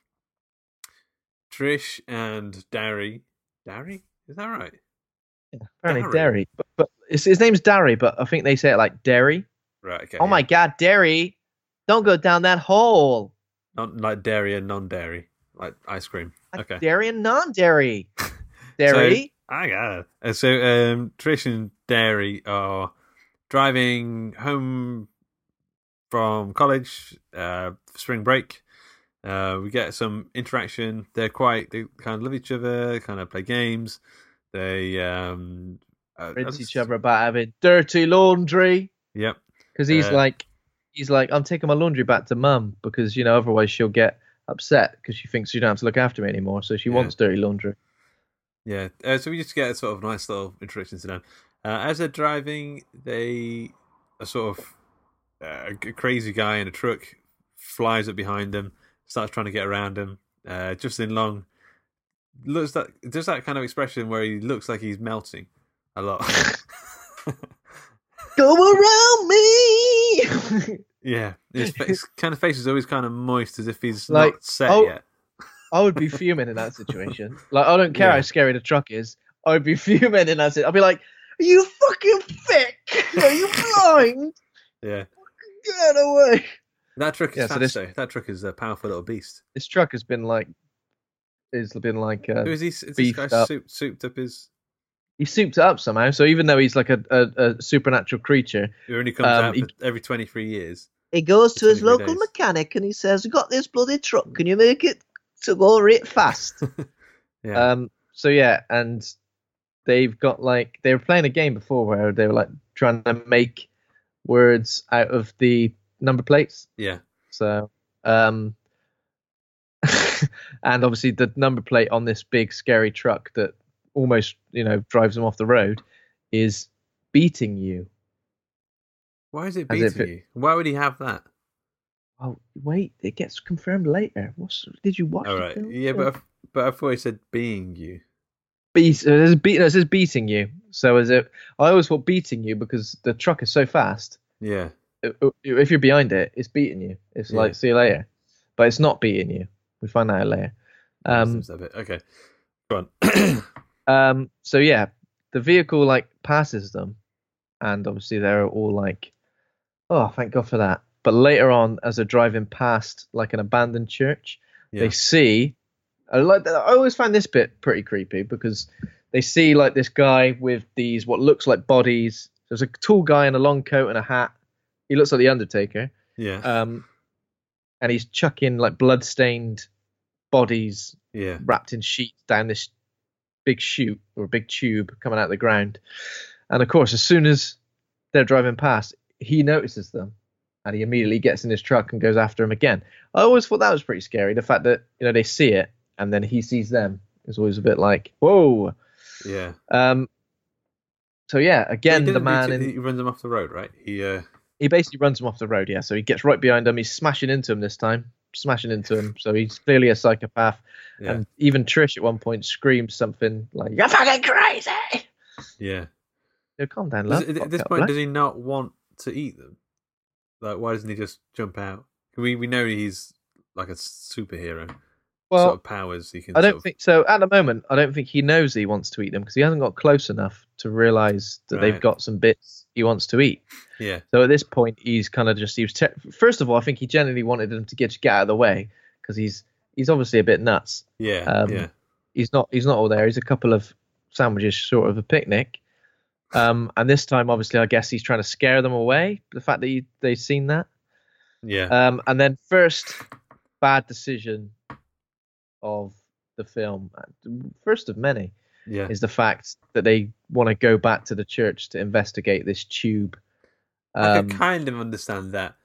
Trish and Darry. Darry? Is that right? Apparently. Derry. But, but his, his name's Darry, but I think they say it like Derry. Right, okay. oh my. God, Derry! Don't go down that hole. not like dairy and non-dairy, like ice cream. Okay. Dairy and non-dairy. Dairy. So, I got it. So, um, Trish and Dairy are driving home from college, uh, spring break. Uh, we get some interaction. They're quite, they kind of love each other, kind of play games. They, um, uh, rinse each other about having dirty laundry Yep. because he's Uh, like, he's like, I'm taking my laundry back to mum because you know otherwise she'll get upset because she thinks she don't have to look after me anymore, so she Yeah. wants dirty laundry. Yeah, uh, so we just get a sort of nice little introduction to them. Uh, as they're driving, they a sort of uh, a crazy guy in a truck flies up behind them, starts trying to get around him. Uh, Justin Long looks that does that kind of expression where he looks like he's melting a lot. Go around me. yeah, his face, kind of face is always kind of moist, as if he's Like, not set oh, yet. I would be fuming in that situation. Like, I don't care Yeah. how scary the truck is. I would be fuming in that. I'd be like, "Are you fucking thick? Are you blind? Yeah, Get away!" That truck is Yeah, so this- though. That truck is a powerful little beast. This truck has been like, has been like, uh, Who is he? Is this guy up. soup, souped up his? he souped it up somehow. So even though he's like a, a, a supernatural creature, It only comes Um, out he- every twenty three years. he goes to his local days. mechanic and he says, "I got this bloody truck. Can you make it to go right fast?" Yeah, Um. So yeah, and they've got like they were playing a game before where they were like trying to make words out of the number plates. yeah, So, um, and obviously the number plate on this big scary truck that almost you know drives them off the road is beating you. Why is it beating it- you? Why would he have that? Oh wait, it gets confirmed later. What's did you watch? All the film? yeah, but I, but I thought he said being you. beat. uh, There's beat. no, It says beating you. So is it? I always thought beating you because the truck is so fast. Yeah, If you're behind it, it's beating you. It's Yeah. like see you later, but it's not beating you. We find that out later. Um, Seems a bit- okay, go on. um. So yeah, the vehicle like passes them, and obviously they're all like, "Oh, thank God for that." But later on, as they're driving past like an abandoned church, yeah, they see I like I always find this bit pretty creepy because they see like this guy with these what looks like bodies. There's a tall guy in a long coat and a hat. He looks like the Undertaker. yeah, Um, and he's chucking like blood-stained bodies yeah, wrapped in sheets down this big chute or a big tube coming out of the ground. And of course, as soon as they're driving past, he notices them and he immediately gets in his truck and goes after him again. I always thought that was pretty scary. The fact that, you know, they see it and then he sees them is always a bit like, whoa. yeah. Um, so yeah, again, the man it, in, he runs him off the road, right? He uh, he basically runs him off the road. Yeah, so he gets right behind him. He's smashing into him this time, smashing into him. So he's clearly a psychopath. yeah, And even Trish at one point screams something like, "You're fucking crazy!" yeah. Yeah, calm down, Does- love. at this point, does he not want to eat them? Like, why doesn't he just jump out? We we know he's like a superhero. Well, sort of powers he can. I don't of- think so. At the moment, I don't think he knows he wants to eat them because he hasn't got close enough to realize that they've got some bits he wants to eat. Yeah, So at this point, he's kind of just he was. Te- First of all, I think he genuinely wanted them to get get out of the way because he's he's obviously a bit nuts. yeah, Um, yeah, He's not he's not all there. He's a couple of sandwiches short of a picnic. Um, and this time, obviously, I guess he's trying to scare them away. The fact that he, they've seen that. yeah. Um, and then first bad decision of the film, first of many, yeah. is the fact that they want to go back to the church to investigate this tube. I Um, can kind of understand that,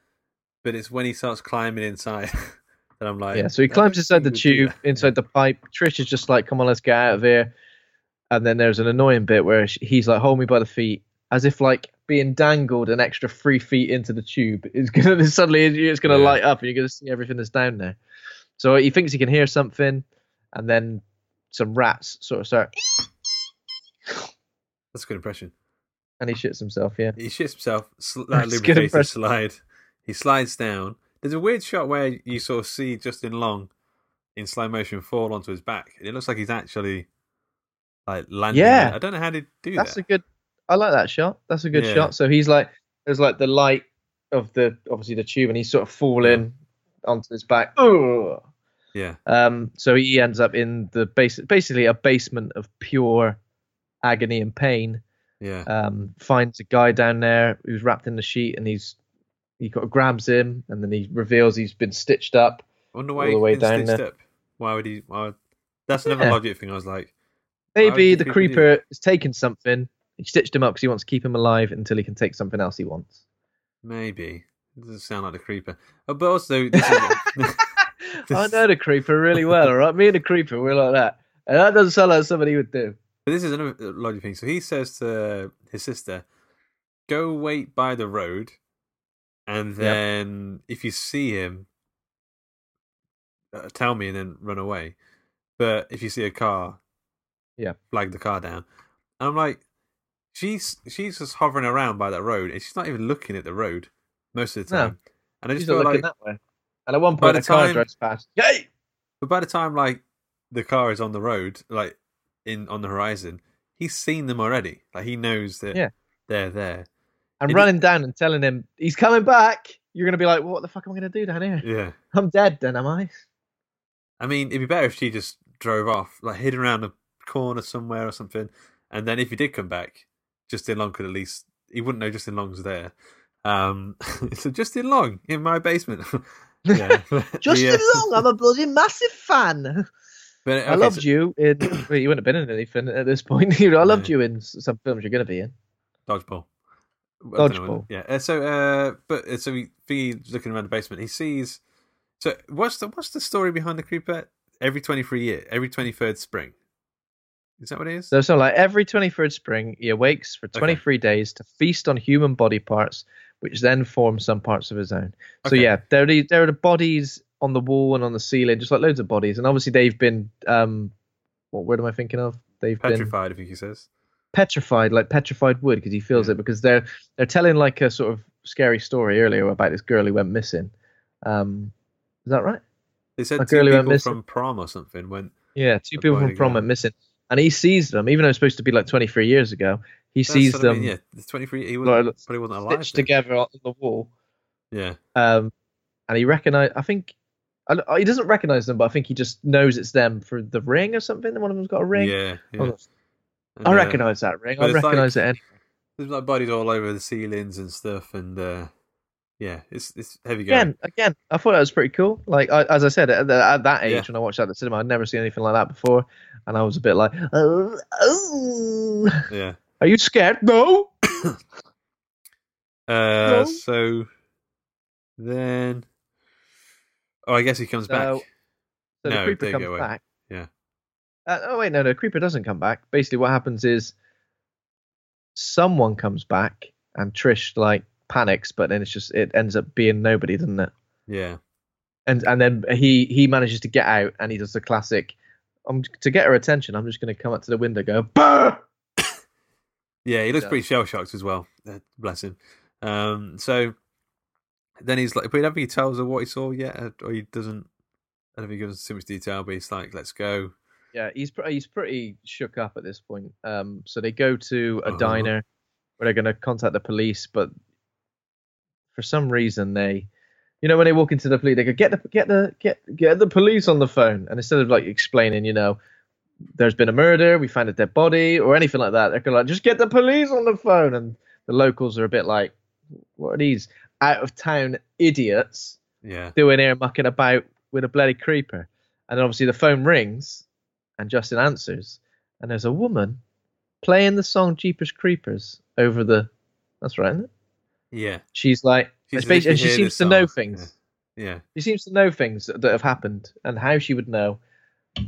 but it's when he starts climbing inside that I'm like, yeah, so he climbs inside the think he would do tube, inside the pipe. Trish is just like, "Come on, let's get out of here." And then there's an annoying bit where he's like, "Hold me by the feet," as if like being dangled an extra three feet into the tube is gonna suddenly it's gonna Yeah. light up and you're gonna see everything that's down there. So he thinks he can hear something, and then some rats sort of start, That's a good impression. and he shits himself. Yeah, He shits himself. Sl- That's that a good lubricated impression. slide. He slides down. There's a weird shot where you sort of see Justin Long in slow motion fall onto his back, and it looks like he's actually like landing. Yeah. I don't know how to do that's that. a good. I like that shot. That's a good Yeah. shot. So he's like, there's like the light of the obviously the tube, and he's sort of falling, onto his back. Ugh. Yeah. Um, so he ends up in the base, basically a basement of pure agony and pain. Yeah. Um, finds a guy down there who's wrapped in the sheet, and he's he got grabs him, and then he reveals he's been stitched up. I wonder all the way down there. up. Why would he? Why. That's another Yeah. logic thing. I was like, Maybe the creeper has taken something. He stitched him up because he wants to keep him alive until he can take something else he wants. maybe. It doesn't sound like the creeper. Oh, but also, this is, I know the creeper really well, all right? Me and the creeper, we're like that. And that doesn't sound like somebody would do. But this is another logic thing. So he says to his sister, "Go wait by the road, and then if you see him, uh, tell me, and then run away. But if you see a car, Yeah. flag the car down." And I'm like, she's she's just hovering around by that road, and she's not even looking at the road most of the No. time. And I just feel like, that way. And at one point, the a car time- drives past. Yay! but by the time like the car is on the road, like in on the horizon, he's seen them already. Like he knows that Yeah. they're there. And It- running down and telling him he's coming back. You're gonna be like, what the fuck am I gonna do down here? Yeah. I'm dead, then, am I? I mean, it'd be better if she just drove off, like hid around a corner somewhere or something, and then if he did come back, Justin Long could at least he wouldn't know Justin Long's there. Um, so Justin Long in my basement. yeah, Justin Yeah. Long, I'm a bloody massive fan. But, I loved so- you in. Well, you wouldn't have been in anything at this point. I loved No. you in some films you're going to be in. Dodgeball. Dodgeball. Yeah. uh, So, uh, but uh, so he, he's looking around the basement. He sees. So what's the what's the story behind the creeper? Every twenty three year, every twenty third spring. Is that what it is? So, so like every 23rd spring, he awakes for 23 days to feast on human body parts, which then forms some parts of his own. So Okay. yeah, there are the, there are the bodies on the wall and on the ceiling, just like loads of bodies, and obviously they've been um, what word am I thinking of? They've been Petrified, I think he says. petrified, like petrified wood, because he feels Yeah. it. Because they're they're telling like a sort of scary story earlier about this girl who went missing. Um, is that right? They said A two girl who went people from prom or something went. Yeah, two people from prom went missing, and he sees them, even though it's supposed to be like 23 years ago. He That's sees what I them mean, yeah, the twenty three. He like, wasn't, probably wasn't alive. stitched then. together on the wall. Yeah. Um, and he recognize. I think I, he doesn't recognize them, but I think he just knows it's them for the ring or something. One of them's got a ring. Yeah. yeah. Oh, I uh, recognize that ring. but I it's like- recognize it. Any- There's like bodies all over the ceilings and stuff, and uh, yeah, it's it's heavy going. again, again, I thought that was pretty cool. Like I, as I said, at, the- at that age Yeah. when I watched that at the cinema, I'd never seen anything like that before, and I was a bit like, oh, oh. Yeah. "Are you scared?" No. Uh, so then, oh, I guess he comes back. So the No, creeper they comes go back. Yeah. Uh, oh wait, no, no, creeper doesn't come back. Basically, what happens is someone comes back, and Trish like panics, but then it's just it ends up being nobody, doesn't it? Yeah. And and then he he manages to get out, and he does the classic. Um, to get her attention, I'm just going to come up to the window, go, bah! Yeah, he looks Yeah. pretty shell shocked as well. Uh, bless him. Um, so then he's like, but I don't think he tells her what he saw yet, or he doesn't. I don't think he gives too much detail, but he's like, "Let's go." Yeah, he's pretty he's pretty shook up at this point. Um, so they go to a Uh-huh. diner where they're going to contact the police, but for some reason they, you know, when they walk into the police, they go get the get the get get the police on the phone, and instead of like explaining, you know, there's been a murder, we found a dead body, or anything like that, they're going like just get the police on the phone, and the locals are a bit like, what are these out of town idiots? Yeah. doing here mucking about with a bloody creeper. And obviously the phone rings and Justin answers and there's a woman playing the song Jeepers Creepers over the that's right, isn't it? Yeah. She's like She's basically, she seems to know things. Yeah. She seems to know things that, that have happened and how she would know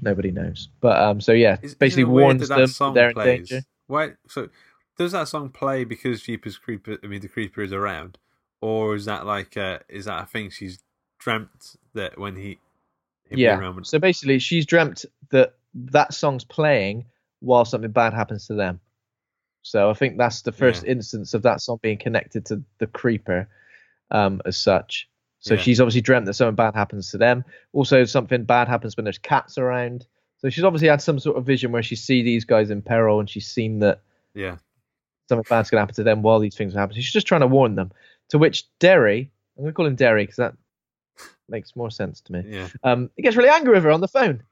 nobody knows. But um so yeah, basically isn't it weird warns that them they're in danger. Why? So does that song play because Jeepers Creeper? I mean, the creeper is around, or is that like uh, is that a thing she's dreamt that when he Yeah. around would- So basically she's dreamt that that song's playing while something bad happens to them. So I think that's the first Yeah. instance of that song being connected to the creeper um, as such. So Yeah. she's obviously dreamt that something bad happens to them. Also, something bad happens when there's cats around. So she's obviously had some sort of vision where she see these guys in peril and she's seen that yeah, something bad's going to happen to them while these things are happening. She's just trying to warn them. To which Derry, I'm going to call him Derry because that makes more sense to me. Yeah. Um, he gets really angry with her on the phone.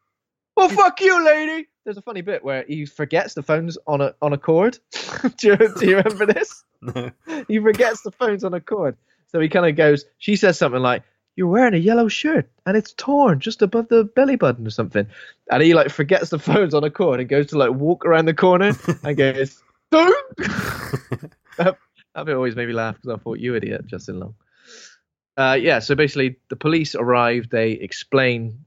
Well, fuck you, lady. There's a funny bit where he forgets the phone's on a on a cord. do, you, do you remember this? No. He forgets the phone's on a cord. So he kind of goes. She says something like, "You're wearing a yellow shirt and it's torn just above the belly button or something." And he like forgets the phone's on a cord and goes to like walk around the corner and goes, "Don't." that, that bit always made me laugh because I thought you idiot, Justin Long. Uh, yeah, so basically the police arrive. They explain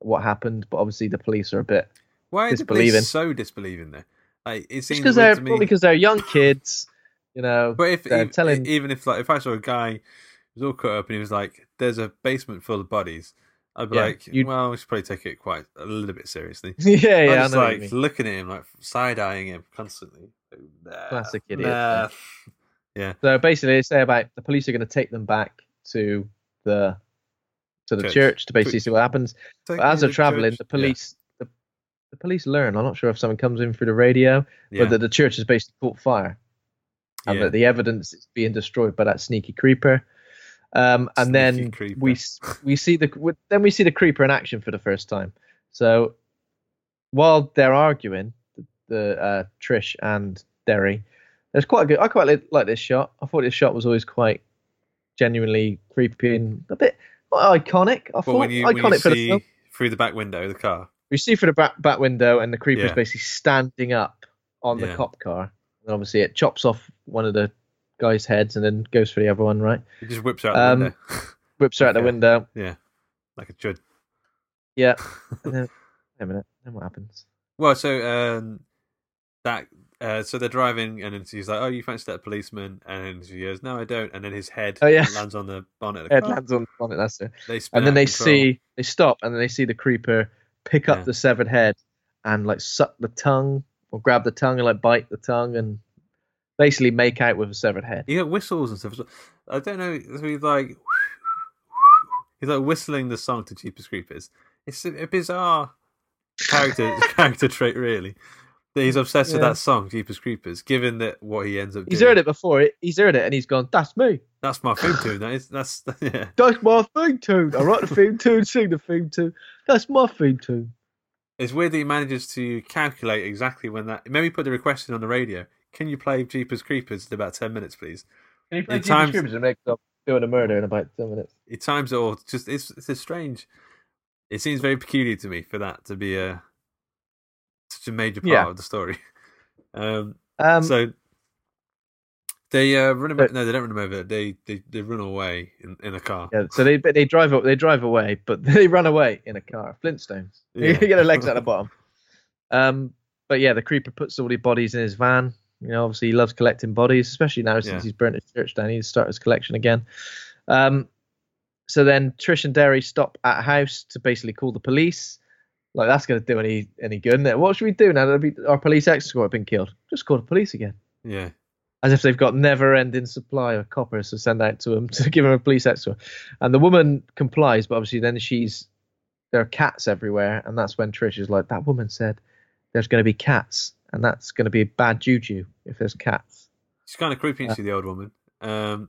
what happened, but obviously the police are a bit Why are the Disbelieving. police so disbelieving there? Like, it seems because they're to me. probably because they're young kids, you know. But if they're e- telling, even if like if I saw a guy who was all cut up and he was like, "There's a basement full of bodies," I'd be Yeah, like, you'd- "Well, we should probably take it quite a little bit seriously." yeah, yeah, I'm I just like looking at him, like side eyeing him constantly. Nah, Classic idiot, Nah. Yeah. So basically, they say about the police are going to take them back to the to the Church. church, to basically see what happens. But as they're traveling, church. the police the, the police learn. I'm not sure if someone comes in through the radio, Yeah. but that the church has basically caught fire, and Yeah. that the evidence is being destroyed by that sneaky creeper. Um, and then creeper. we we see the then we see the creeper in action for the first time. So while they're arguing, the, the uh, Trish and Derry, there's quite a good. I quite like, like this shot. I thought this shot was always quite genuinely creepy and a bit iconic. I thought when you, when iconic you for the through the back window of the car, We see through the back, back window, and the creeper's Yeah. basically standing up on the cop car. And obviously, it chops off one of the guy's heads and then goes for the other one. Right, it just whips out the Um, window. whips her out the Okay. window. yeah, like a chud. Yeah. And then, wait a minute. Then what happens? Well, so um, that uh, so they're driving, and then she's like, "Oh, you fancy that policeman?" And she goes, "No, I don't." And then his head Oh, yeah. lands on the bonnet. The Head car. lands on on it. That's it. They And then they control. see they stop, and then they see the creeper pick up Yeah. the severed head and like suck the tongue or grab the tongue and like bite the tongue and basically make out with a severed head. You got whistles and stuff. I don't know. He's like he's like whistling the song to Jeepers Creepers. It's a, bizarre character character trait, really. That he's obsessed with that song, Jeepers Creepers. Given that what he ends up He's doing, heard it before. He's heard it, and he's gone. That's me. that's my theme tune. That is that's yeah. That's my theme tune. I write the theme tune, sing the theme tune. That's my theme tune. It's weird that he manages to calculate exactly when that. Maybe put the request in on the radio. Can you play Jeepers Creepers in about ten minutes, please? Can you play Jeepers times- Creepers and make up doing a murder in about ten minutes? He times it all. Just it's it's a strange. It seems very peculiar to me for that to be a such a major part Yeah. of the story. Um, Um, so they uh, run him. no, they don't run him over. They they, they run away in, in a car. yeah, so they they drive up, they drive away, but they run away in a car. Flintstones. Yeah. you get their legs at the bottom. Um, but yeah, the creeper puts all the bodies in his van. You know, obviously he loves collecting bodies, especially now since Yeah. he's burnt his church down. He needs to start his collection again. Um, so then Trish and Derry stop at a house to basically call the police. Like that's going to do any any good. Isn't it? What should we do now that our police escort have been killed? Just call the police again. Yeah, As if they've got never-ending supply of coppers to send out to them to give them a police escort. And the woman complies, but obviously then she's there are cats everywhere, and that's when Trish is like, "That woman said there's going to be cats, and that's going to be a bad juju if there's cats." she's kind of creepy, Uh, isn't the old woman? Um,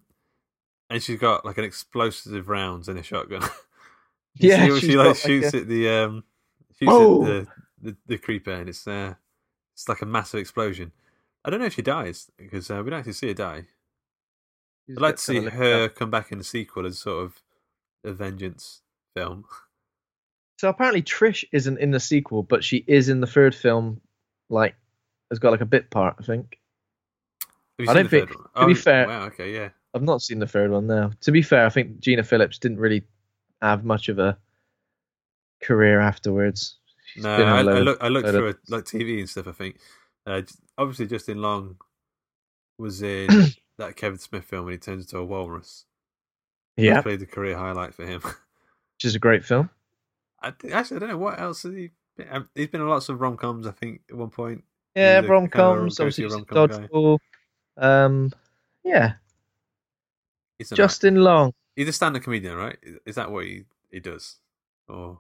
and she's got like an explosive rounds in a shotgun. Yeah, see she like like, shoots a- at the um, shoots Oh! at the, the the creeper, and it's uh, it's like a massive explosion. I don't know if she dies because uh, we don't actually see her die. She's I'd like to see her a- come back in the sequel as sort of a vengeance film. So apparently Trish isn't in the sequel, but she is in the third film. Like, has got like a bit part. I think. I don't think- to be Oh, fair- wow, okay, yeah, I've not seen the third one now. To be fair, I think Gina Phillips didn't really have much of a career afterwards. She's no, been in a I, I load- look I looked through of- like TV and stuff. I think uh, obviously Justin Long was in that Kevin Smith film when he turns into a walrus. Yeah, probably the career highlight for him. which is a great film. I, th- actually, I don't know what else has he. Been, um, he's been in lots of rom coms. I think at one point. Yeah, rom kind of coms. Obviously, he's rom-com guy. Um, yeah, Justin Long, He's a stand-up comedian, right? Is- Is that what he, he does? Or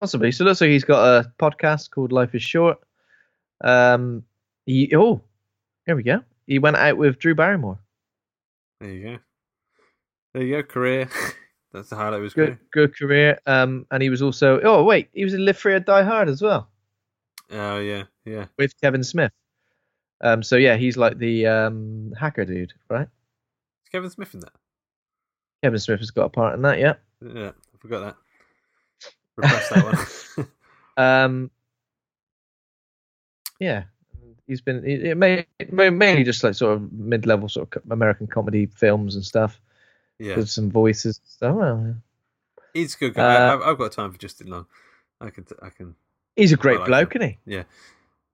possibly. So it looks like he's got a podcast called Life Is Short. Um, he oh, here we go. He went out with Drew Barrymore. there you go. There you go. Career. That's the highlight of his good career. good career. Um, and he was also oh wait, he was in Live Free or Die Hard as well Oh yeah, yeah. with Kevin Smith. Um, so yeah, he's like the um hacker dude, right? Is Kevin Smith in that? Kevin Smith has got a part in that, yeah. Yeah, I forgot that. Repress that one. Um, yeah, he's been it, it may, mainly just like sort of mid-level sort of American comedy films and stuff yeah, with some voices and stuff. Well, he's a good guy. I, Uh, I've, I've got time for Justin Long. I can, I can, he's a great like bloke, him. isn't he? yeah.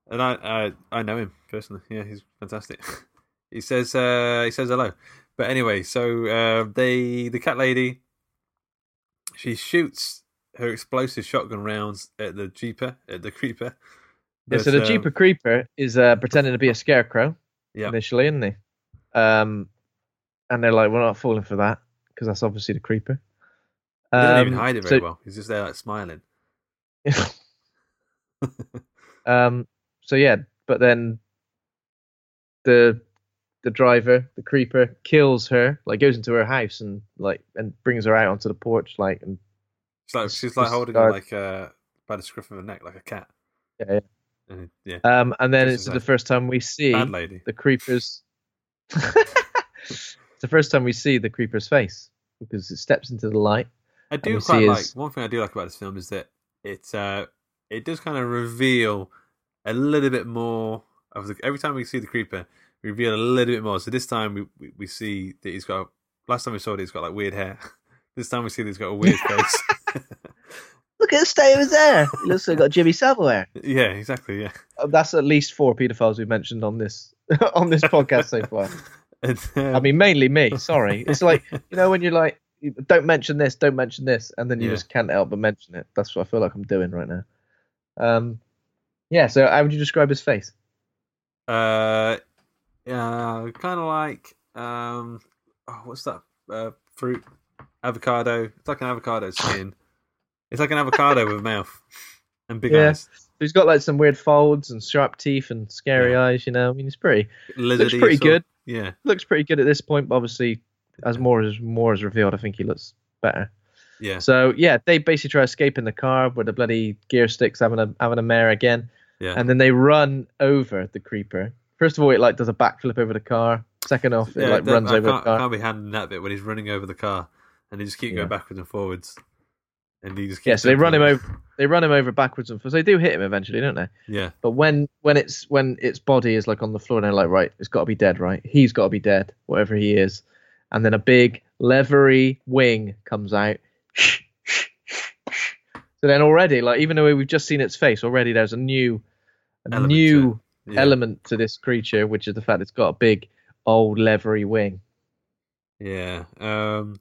And I, I, I know him personally. Yeah, he's fantastic. he says, uh, he says hello. But anyway, so uh, they, the cat lady, she shoots her explosive shotgun rounds at the jeeper, at the creeper. Yeah, so the um, Jeeper Creeper is uh, pretending to be a scarecrow Yeah, initially, isn't he? Um, and they're like, we're not falling for that because that's obviously the Creeper. he doesn't even Um, hide it very so- well. He's just there like smiling. um, so yeah, but then the the driver, the creeper, kills her, like goes into her house and like and brings her out onto the porch, like and She's like, she's like holding her like uh, by the scruff of her neck, like a cat. yeah, yeah. And, yeah, Um, and then Just it's the first time we see the creeper's. it's the first time we see the creeper's face because it steps into the light. I do quite like his- one thing I do like about this film is that it uh, it does kind of reveal a little bit more of the every time we see the creeper, we reveal a little bit more. So this time we we, we see that he's got last time we saw it he's got like weird hair. This time we see that he's got a weird face. Look at the state of his hair. He looks like got Jimmy Savile hair. yeah, exactly. Yeah. Uh, That's at least four paedophiles we've mentioned on this on this podcast so far. And, um, I mean, mainly me. Sorry. It's like you know when you're like, don't mention this, don't mention this, and then you Yeah. just can't help but mention it. That's what I feel like I'm doing right now. Um, yeah. So how would you describe his face? Uh, yeah, kind of like um, oh, what's that uh, fruit? Avocado. It's like an avocado skin. It's like an avocado with a mouth and big Yeah. eyes. He's got like some weird folds and sharp teeth and scary Yeah. eyes. You know, I mean, he's pretty Lizardy pretty sort good. Yeah, looks pretty good at this point. But obviously, as more as more is revealed, I think he looks better. yeah, So yeah, they basically try to escape in the car with the bloody gear sticks having a having a mare again. yeah. and then they run over the creeper. First of all, it like does a backflip over the car. Second off, it yeah, like runs I over the car. can't be handling that bit when he's running over the car, and they just keep Yeah. going backwards and forwards, and he just Yeah, so they run him over. They run him over backwards and forwards. They do hit him eventually, don't they? Yeah, But when when it's when its body is like on the floor, and they're like, right, it's got to be dead, right? He's got to be dead, whatever he is. And then a big leathery wing comes out. So then already, like even though we've just seen its face, already there's a new, a Element to new yeah. element to this creature, which is the fact it's got a big old leathery wing. Yeah. Um.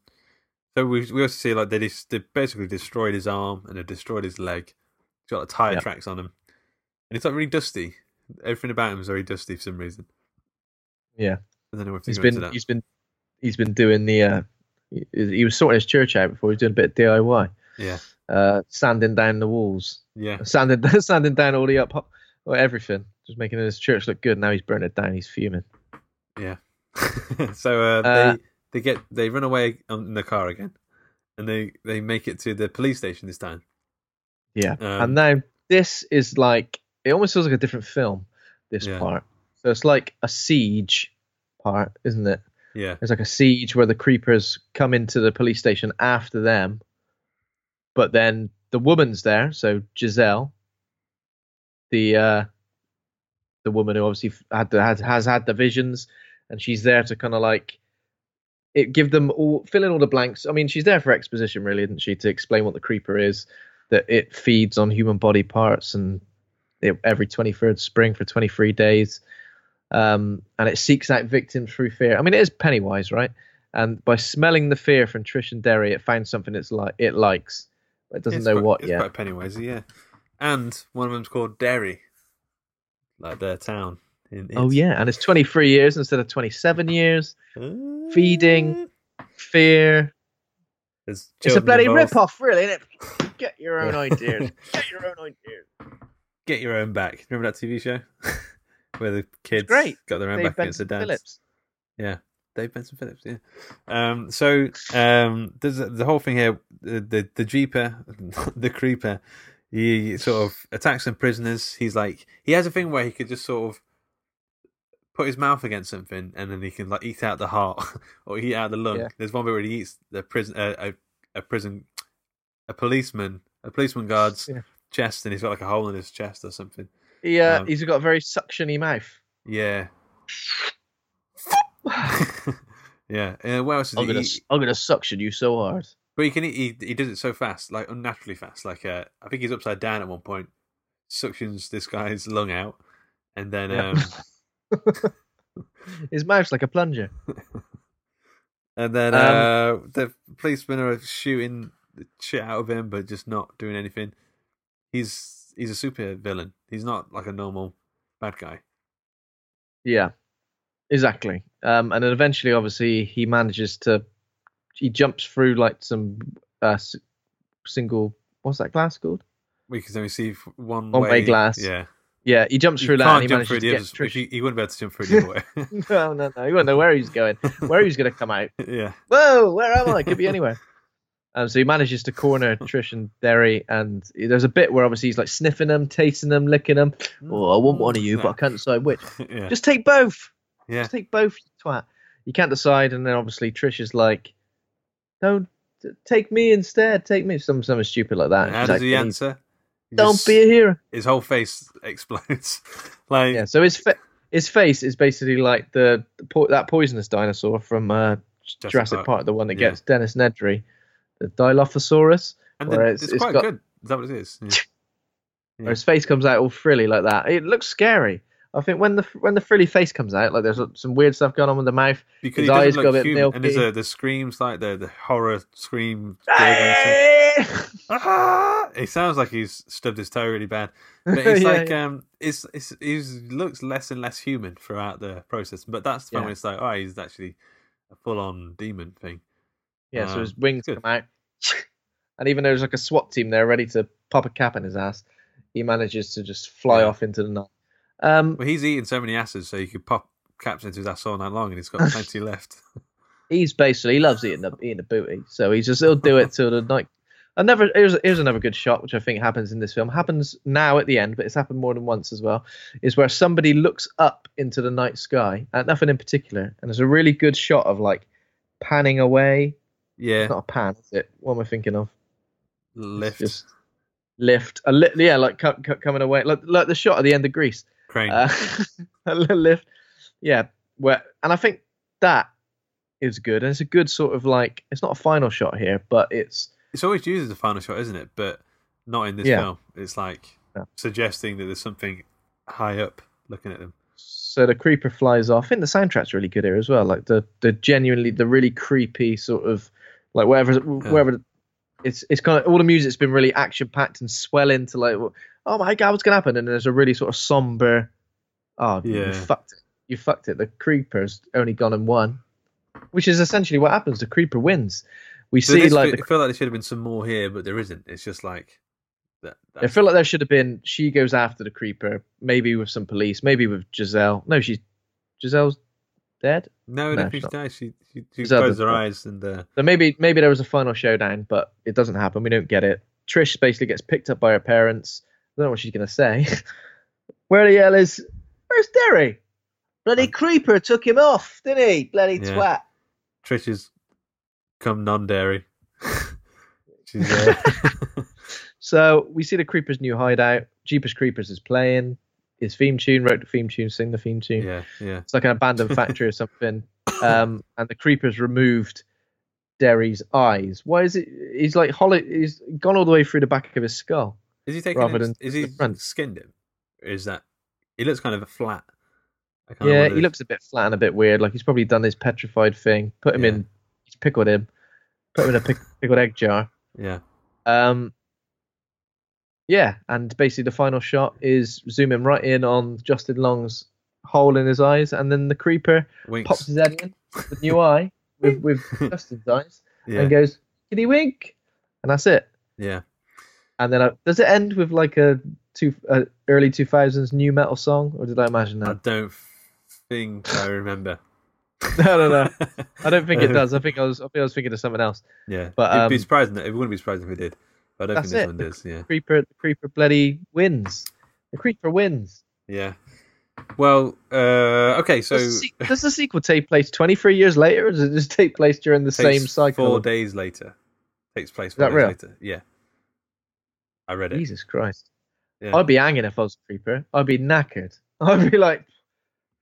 So we we also see like they dis- they basically destroyed his arm and they destroyed his leg. He's got like tire Yeah. tracks on him, and it's like really dusty. Everything about him is very dusty for some reason. Yeah. I don't know if He's been he's been he's been doing the uh he, he was sorting his church out before he was doing a bit of DIY, Yeah. uh sanding down the walls, Yeah. sanding sanding down all the up well, everything, just making his church look good. Now he's burning it down. He's fuming. Yeah. so uh, Uh, they they get they run away in the car again, and they they make it to the police station this time. Yeah. Um, and now this is like it almost feels like a different film. This Yeah. part, so it's like a siege part, isn't it? Yeah. it's like a siege where the creepers come into the police station after them, but then the woman's there. So Jezelle, the uh, the woman who obviously had the, has has had the visions, and she's there to kind of like it give them all fill in all the blanks. I mean, she's there for exposition, really, isn't she? To explain what the creeper is, that it feeds on human body parts, and it, every twenty third spring for twenty three days um, and it seeks out victims through fear. I mean, it is Pennywise, right? And by smelling the fear from Trish and Derry, it finds something it's like it likes, but it doesn't It's know quite- what it's yet. Quite Pennywise, yeah. And one of them's called Derry, like their town. Oh yeah, and it's 23 years instead of 27 years. Uh, Feeding, fear. It's a bloody involved. rip-off, really, isn't it? Get your own ideas. Get your own ideas. Get your own back. Remember that TV show where the kids great. got their own Dave back against the Benson dads? Phillips. Yeah, Dave Benson Phillips. Yeah. Um. So um. There's the whole thing here. The the, the Jeeper, the Creeper. He sort of attacks some prisoners. He's like he has a thing where he could just sort of put his mouth against something and then he can like eat out the heart or eat out the lung. Yeah. There's one bit where he eats the prison uh, a a prison a policeman a policeman guard's Yeah. chest and he's got like a hole in his chest or something. Yeah, Um, he's got a very suctiony mouth. Yeah. yeah. Uh, what else is I'm he? gonna, I'm gonna suction you so hard. But he can he he does it so fast, like unnaturally fast. Like uh, I think he's upside down at one point, suctions this guy's lung out, and then um, His mouth's like a plunger. and then Um, uh, the policemen are shooting the shit out of him, but just not doing anything. He's he's a super villain. He's not like a normal bad guy. Yeah, exactly. Um, and then eventually, obviously, he manages to. He jumps through like some uh, single. What's that glass called? We can only see one One-way way. glass. Yeah, Yeah, he jumps through that he jump manages through to the other. Trish. he, he wouldn't be able to jump through the other way. no, no, no. He wouldn't know where he's going, where he's going to come out. yeah, Whoa, where am I? Could be anywhere. Um, so he manages to corner Trish and Derry, and there's a bit where obviously he's like sniffing them, tasting them, licking them. Oh, I want one of you, but I can't decide which. yeah, Just take both. yeah. Just take both, you twat. You can't decide, and then obviously Trish is like, "Don't take me instead. Take me." Some something stupid like that. How She's does like, he "Please, answer? Don't just- be a hero. His whole face explodes. like Yeah. So his fa- his face is basically like the, the po- that poisonous dinosaur from uh, Jurassic, Park. Park. the one that Yeah. gets Dennis Nedry, the Dilophosaurus. and then it's- it's, it's quite got- good. Is that what it is? Yeah. where his face comes out all frilly like that. It looks scary. I think when the when the frilly face comes out, like there's some weird stuff going on with the mouth. Because his eyes go a bit human. And there's a, the screams like the, the horror scream. Ah! It sounds like he's stubbed his toe really bad, but it's Yeah, like yeah. um, it's it's he looks less and less human throughout the process. But that's the Yeah. when it's like, oh, he's actually a full on demon thing. Yeah, so his Um, wings come out, and even though there's like a SWAT team there ready to pop a cap in his ass, he manages to just fly off into the night. Um, Well, he's eating so many asses, so you could pop caps into his ass all night long, and he's got plenty left. he's basically he loves eating the eating the booty, so he's just he'll do it till the night. Another here's here's another good shot which I think happens in this film. Happens now at the end, but it's happened more than once as well. Is where somebody looks up into the night sky at nothing in particular, and there's a really good shot of like panning away. Yeah, Not a pan, is it? What am I thinking of? lift, lift a li- yeah, like co- co- coming away, like like the shot at the end of Grease. Crane. Uh, a little lift. Yeah, where and I think that is good, and it's a good sort of like it's not a final shot here, but it's It's always used as a final shot, isn't it? But not in this Yeah. film. It's like Yeah. suggesting that there's something high up looking at them. so the creeper flies off. I think the soundtrack's really good here as well. Like the the genuinely the really creepy sort of like wherever wherever it's it's kind of all the music's been really action packed and swell into like oh my god what's gonna happen and there's a really sort of somber oh yeah. you fucked it you fucked it the creeper's only gone and won which is essentially what happens the creeper wins we see like the I feel like there should have been some more here, but there isn't. It's just like that. I feel like there should have been. She goes after the creeper, maybe with some police, maybe with Jezelle. No, she's Jezelle's dead. no, No, no, she's nice. She, she, she closes her eyes and uh, So maybe maybe there was a final showdown, but it doesn't happen. We don't get it. Trish basically gets picked up by her parents. I don't know what she's gonna say. Where the hell is? Where's Derry? Bloody creeper took him off, didn't he? Bloody Yeah. twat. Trish has come non-dairy. she's uh, So we see the creeper's new hideout. Jeepers Creepers is playing. His theme tune wrote the theme tune, sing the theme tune. yeah, yeah. It's like an abandoned factory or something. Um, and the creeper's removed Derry's eyes. Why is it? He's like hollow. He's gone all the way through the back of his skull. Is he taking? Rather Him, than is he skinned him? Is that? He looks kind of flat. Yeah, he looks a bit flat and a bit weird. Like he's probably done this petrified thing. Put him Yeah. in. He's pickled him. Put him in a pick, pickled egg jar. Yeah, Um. Yeah, and basically the final shot is zooming right in on Justin Long's hole in his eyes, and then the creeper winks. pops his head in with new eye with with Justin's eyes, yeah, and goes, "Can he wink?" And that's it. yeah. And then uh, does it end with like a two uh, early two thousands nu metal song, or did I imagine that? I don't think I remember. No, no, no. I don't think it Um, does. I think I was. I think I was thinking of something else. Yeah, But, it'd be um, surprising. It wouldn't be surprising if it did. But I don't think this it. one does. Yeah, Creeper, the creeper, bloody wins. The creeper wins. yeah. Well, uh, okay, so does, the, does the sequel take place 23 years later, or does it just take place during the same cycle? Four days later, takes place. Four that days real? later. Yeah, I read it. Jesus Christ. Yeah. I'd be hanging if I was a creeper. I'd be knackered. I'd be like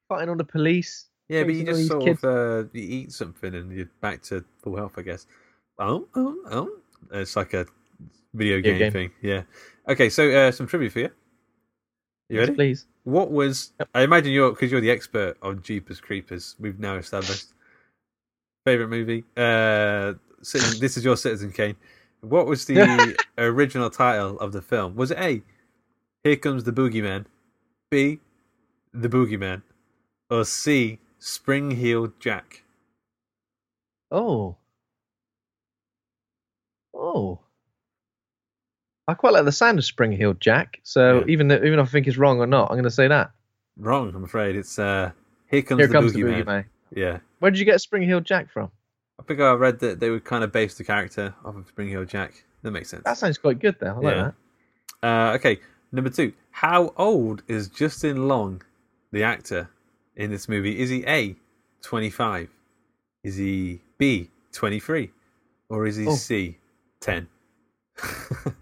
fighting on the police. Yeah, but you just sort kids. of uh, you eat something and you're back to full health, I guess. Oh, oh, oh! It's like a video game, game. thing. Yeah. Okay, so uh, some trivia for you. You Yes, ready? please. What was? I imagine you're because you're the expert on Jeepers Creepers. We've now established. Favorite movie? Uh, Citizen, this is your Citizen Kane. What was the original title of the film? Was it A? Here comes the boogeyman. B. The boogeyman. Or C. Spring Heeled Jack. Oh. Oh. I quite like the sound of Spring Heeled Jack. So Yeah. even though, even if I think it's wrong or not, I'm going to say that. Wrong, I'm afraid. It's uh, Here comes, Here the, comes the boogeyman. boogeyman. Yeah, Where did you get Spring Heeled Jack from? I think I read that they would kind of base the character off of Spring Heeled Jack. That makes sense. That sounds quite good, though. I like Yeah. that. Uh, okay, number two. How old is Justin Long, the actor, in this movie? Is he A, 25? Is he B, 23? Or is he Oh. C, 10?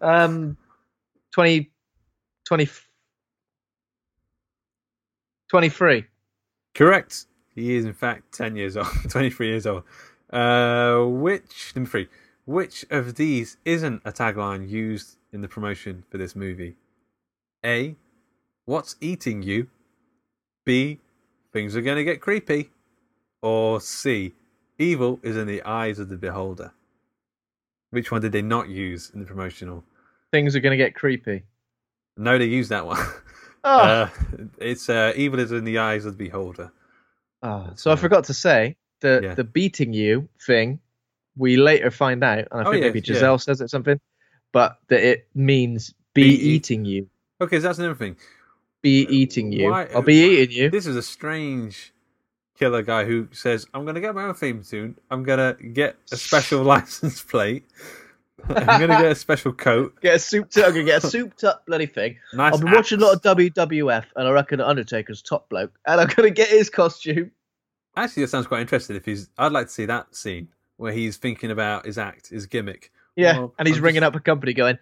um, 20, 20, 23. Correct. He is, in fact, 10 years old, 23 years old. Uh, which, number three, which of these isn't a tagline used in the promotion for this movie? A, what's eating you? B, things are going to get creepy. Or C, evil is in the eyes of the beholder. Which one did they not use in the promotional? Things are going to get creepy. No, they used that one. Oh. Uh, it's uh, evil is in the eyes of the beholder. Oh, so I forgot to say the Yeah. the beating you thing. We later find out, and I Oh, think yeah, maybe yeah. Jezelle says it something, but that it means be, Be eating you, Okay, so that's another thing. be eating you. Why- I'll be eating you. This is a strange killer guy who says, "I'm going to get my own theme tune. I'm going to get a special license plate. I'm to get a special coat. Get a souped up. I'm gonna get a souped up bloody thing. Nice I've been watching a lot of WWF, and I reckon Undertaker's top bloke, and I'm gonna get his costume. Actually, that sounds quite interesting. If he's, I'd like to see that scene where he's thinking about his act, his gimmick. Yeah, Well, and he's I'm ringing just- up a company, going,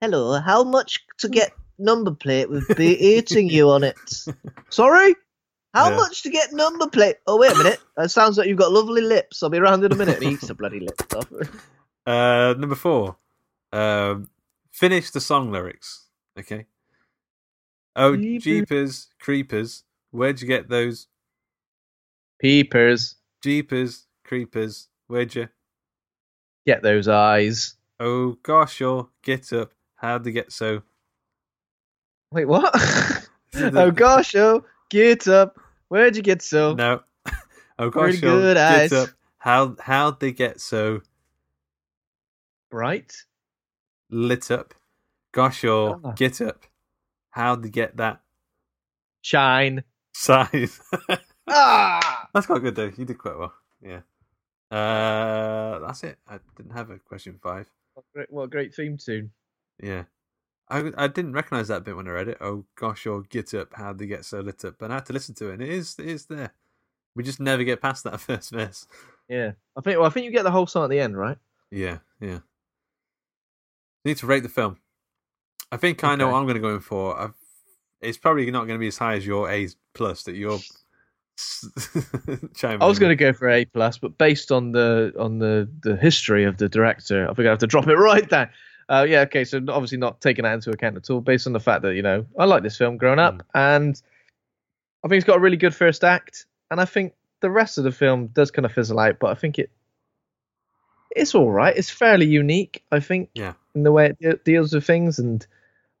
"Hello, how much to get number plate with be eating you on it? Sorry." How Yeah. much to get number plate? Oh wait a minute! That sounds like you've got lovely lips. I'll be round in a minute. And he eats the bloody lips off. Uh, number four. Um, finish the song lyrics. Okay. Oh, Jeepers. jeepers, creepers! Where'd you get those Peepers, jeepers, creepers? Where'd you? get those eyes. Oh gosh, or get up. How'd they get so? Wait, what? Oh gosh, oh, get up. Where'd you get so? No. oh gosh, good get eyes. up. How how'd they get so Bright. lit up? Gosh, or Ah. get up. How'd they get that Shine. size? Ah! That's quite good though. You did quite well. Yeah. Uh, that's it. I didn't have a question five. What a great, what a great theme tune. Yeah. I, I didn't recognize that bit when I read it. Oh gosh, or get up, how'd they get so lit up? But I had to listen to it, and it is it is there. We just never get past that first verse. Yeah, I think. Well, I think you get the whole song at the end, right? Yeah, yeah. Need to rate the film. I think I know Okay. what I'm going to go in for. I've, it's probably not going to be as high as your A plus that you're. I was going to go for A plus, but based on the on the the history of the director, I think I have to drop it right down. Uh, yeah, okay. So obviously not taking that into account at all, based on the fact that you know I like this film growing up, and I think it's got a really good first act, and I think the rest of the film does kind of fizzle out, but I think it it's all right. It's fairly unique, I think, Yeah. in the way it de- deals with things, and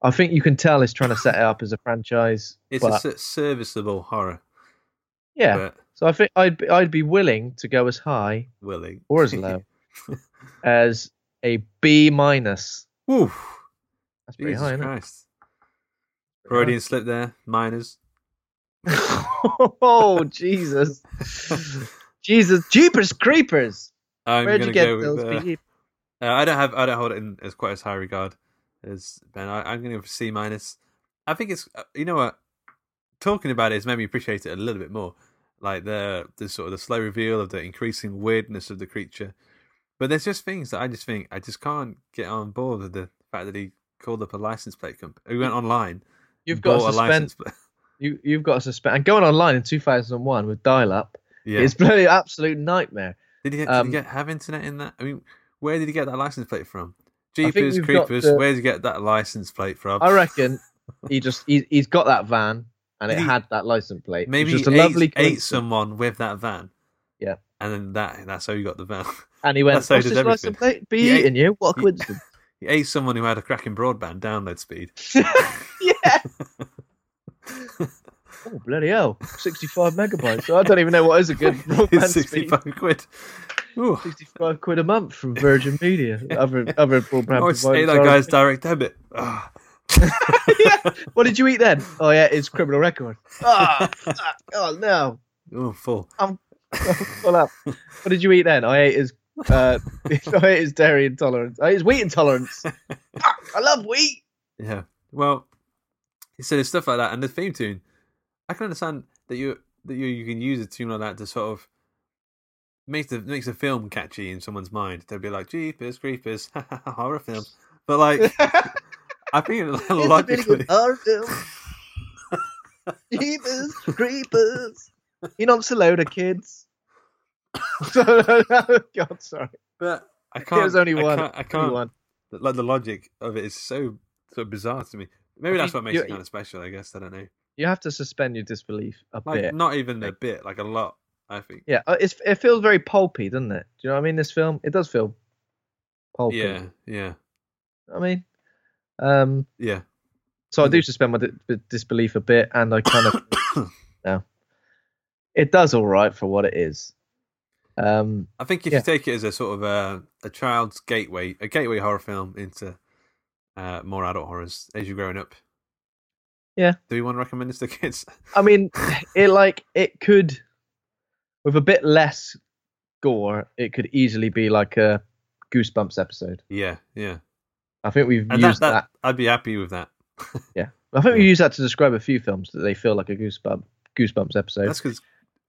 I think you can tell it's trying to set it up as a franchise. It's but, a serviceable horror. yeah. But So I think I'd be, I'd be willing to go as high willing. or as low as a B minus. Woof. That's pretty Jesus high, isn't it? Christ. Freudian slip there. Miners. oh Jesus, Jesus, Jeepers Creepers! I'm Where'd you get go those? with, uh, Uh, I don't have I don't hold it in as quite as high regard as Ben. I, I'm going to go for C minus. I think it's uh, you know what talking about it has made me appreciate it a little bit more. Like the the sort of the slow reveal of the increasing weirdness of the creature. But there's just things that I just think I just can't get on board with the fact that he called up a license plate company. He went online. You've got to a license suspend. plate. You you've got to suspend. And going online in 2001 with dial-up Yeah. is bloody absolute nightmare. Did he, did um, he get have internet in that? I mean, where did he get that license plate from? Jeepers creepers. to- Where did he get that license plate from? I reckon he just he, he's got that van and it He- had that license plate. Maybe just a lovely ate, ate someone with that van. Yeah. And then that that's how you got the van. And he went, That's "What's this everything." license plate? Be He ate- eating you? What a he- coincidence!" he ate someone who had a cracking broadband download speed. yeah. Oh bloody hell! Sixty-five megabytes. I don't even know what is a good broadband It's speed. 65 quid. Ooh. 65 quid a month from Virgin Media. Other other broadband Oh, providers that guy's direct debit. Ah. yeah. What did you eat then? Oh yeah, it's criminal record. Fuck. oh no, Oh, full. I'm full up. What did you eat then? I ate his uh, I ate his dairy intolerance. I ate his wheat intolerance. Fuck, I love wheat. Yeah. Well, so there's stuff like that, and the theme tune. I can understand that you that you you can use a tune like that to sort of makes the makes the film catchy in someone's mind. They'll be like, "Jeepers, creepers, horror film," but like, I think a logically, horror film. Jeepers, creepers. Not so loader, kids. God, sorry. but I can't. There's only I one. can't. I can't one. like the logic of it is so so bizarre to me. Maybe I that's what makes you- it kind of special. I guess I don't know. You have to suspend your disbelief a Like bit. not even a bit, like a lot. I think. Yeah, uh, it's, it feels very pulpy, doesn't it? Do you know what I mean? This film, it does feel pulpy. Yeah. Yeah. I mean, um, Yeah. so I do suspend my di- disbelief a bit, and I kind of no, it does all right for what it is. Um, I think if Yeah. you take it as a sort of a, a child's gateway, a gateway horror film into uh, more adult horrors as you're growing up. Yeah. Do you want to recommend this to kids? I mean, it like it could, with a bit less gore, it could easily be like a Goosebumps episode. yeah, yeah. I think we've And used that, that. I'd be happy with that. Yeah, I think we use that to describe a few films that they feel like a Goosebump Goosebumps episode. That's because.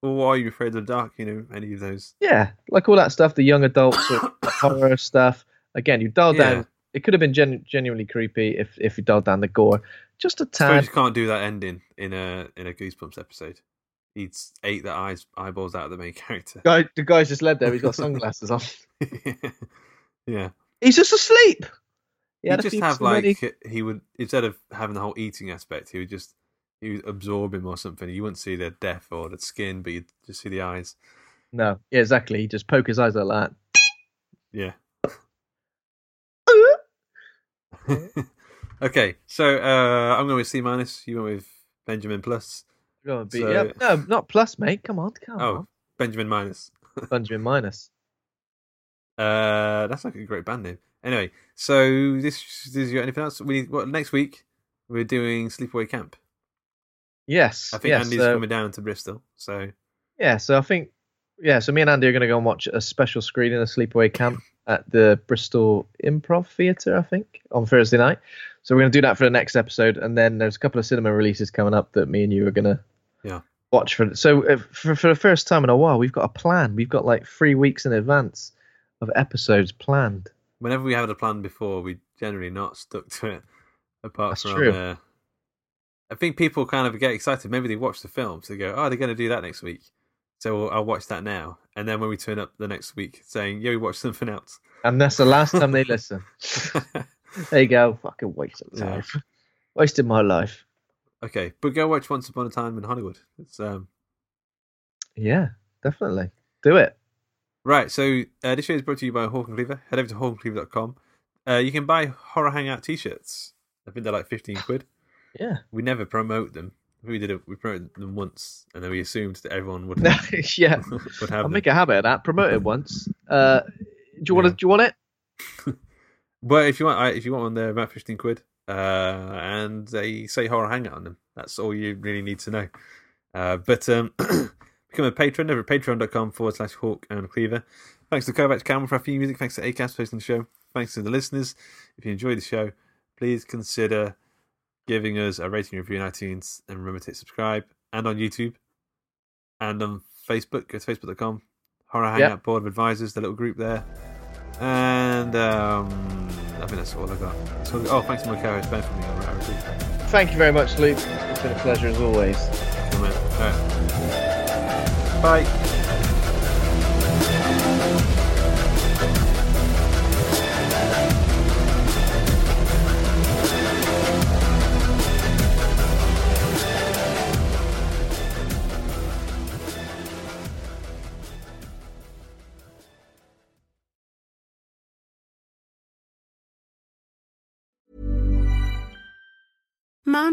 Well, why are you afraid of the dark? You know, any of those? Yeah, like all that stuff, the young adults horror stuff. Again, you dial Yeah. down. It could have been gen- genuinely creepy if if you dialed down the gore, just a I suppose tad. you can't do that ending in a in a Goosebumps episode. He'd ate the eyes eyeballs out of the main character. Guy, the guy's just led there. He's got sunglasses on. yeah. He's just asleep. He He'd just have too many- like he would instead of having the whole eating aspect, he would just he would absorb him or something. You wouldn't see the death or the skin, but you'd just see the eyes. No, yeah, exactly. He just poke his eyes like that. Yeah. Okay, so uh, I'm going with C minus. You went with Benjamin plus. Go on, B. So- yeah, no, not plus, mate. Come on, come Oh, on. Benjamin minus. Benjamin minus. Uh, that's like a great band name. Anyway, so this does you got anything else? We what next week? We're doing Sleepaway Camp. Yes, I think yes, Andy's so- coming down to Bristol. So Yeah, so I think yeah, so me and Andy are going to go and watch a special screening of Sleepaway Camp at the Bristol Improv Theatre, I think, on Thursday night. So we're going to do that for the next episode, and then there's a couple of cinema releases coming up that me and you are going to Yeah. watch for. So for for the first time in a while, we've got a plan. We've got like three weeks in advance of episodes planned. whenever we had a plan before, we generally not stuck to it. Apart That's from, true. Uh, I think people kind of get excited. Maybe they watch the film, so they go, "Oh, they're going to do that next week." So I'll watch that now. And then when we turn up the next week, saying, "Yeah, we watched something else," And that's the last time they listen. There you go. Fucking waste of Yeah. Wasted my life. okay, but go watch Once Upon a Time in Hollywood. It's um, Yeah, definitely. Do it. Right, so uh, this show is brought to you by Hawk and Cleaver. Head over to hawkandcleaver.com. Uh, you can buy Horror Hangout t-shirts. I think they're like 15 quid. Yeah. We never promote them. We did it. We promoted them once, and then we assumed that everyone would, would yeah. have I'll them. make a habit of that. Promote it once. Uh, do you want to? Yeah. Do you want it? But if you want, I- if you want one, they're about 15 quid, uh, and they say Horror Hangout on them. That's all you really need to know. Uh, but um, become a patron over at patreon.com forward slash hawk and cleaver. Thanks to Kovacs Cameron for our theme music. Thanks to ACAST for hosting the show. Thanks to the listeners. If you enjoyed the show, please consider giving us a rating review in iTunes and remember to hit subscribe and on YouTube and on Facebook. Go to facebook.com. Horror Hangout Yep. Board of Advisors, the little group there. And um, I think that's all I got. So, oh, thanks to my co-host Ben for me. It. Thank you very much, Luke. It's been a pleasure as always. On. Right. Bye. John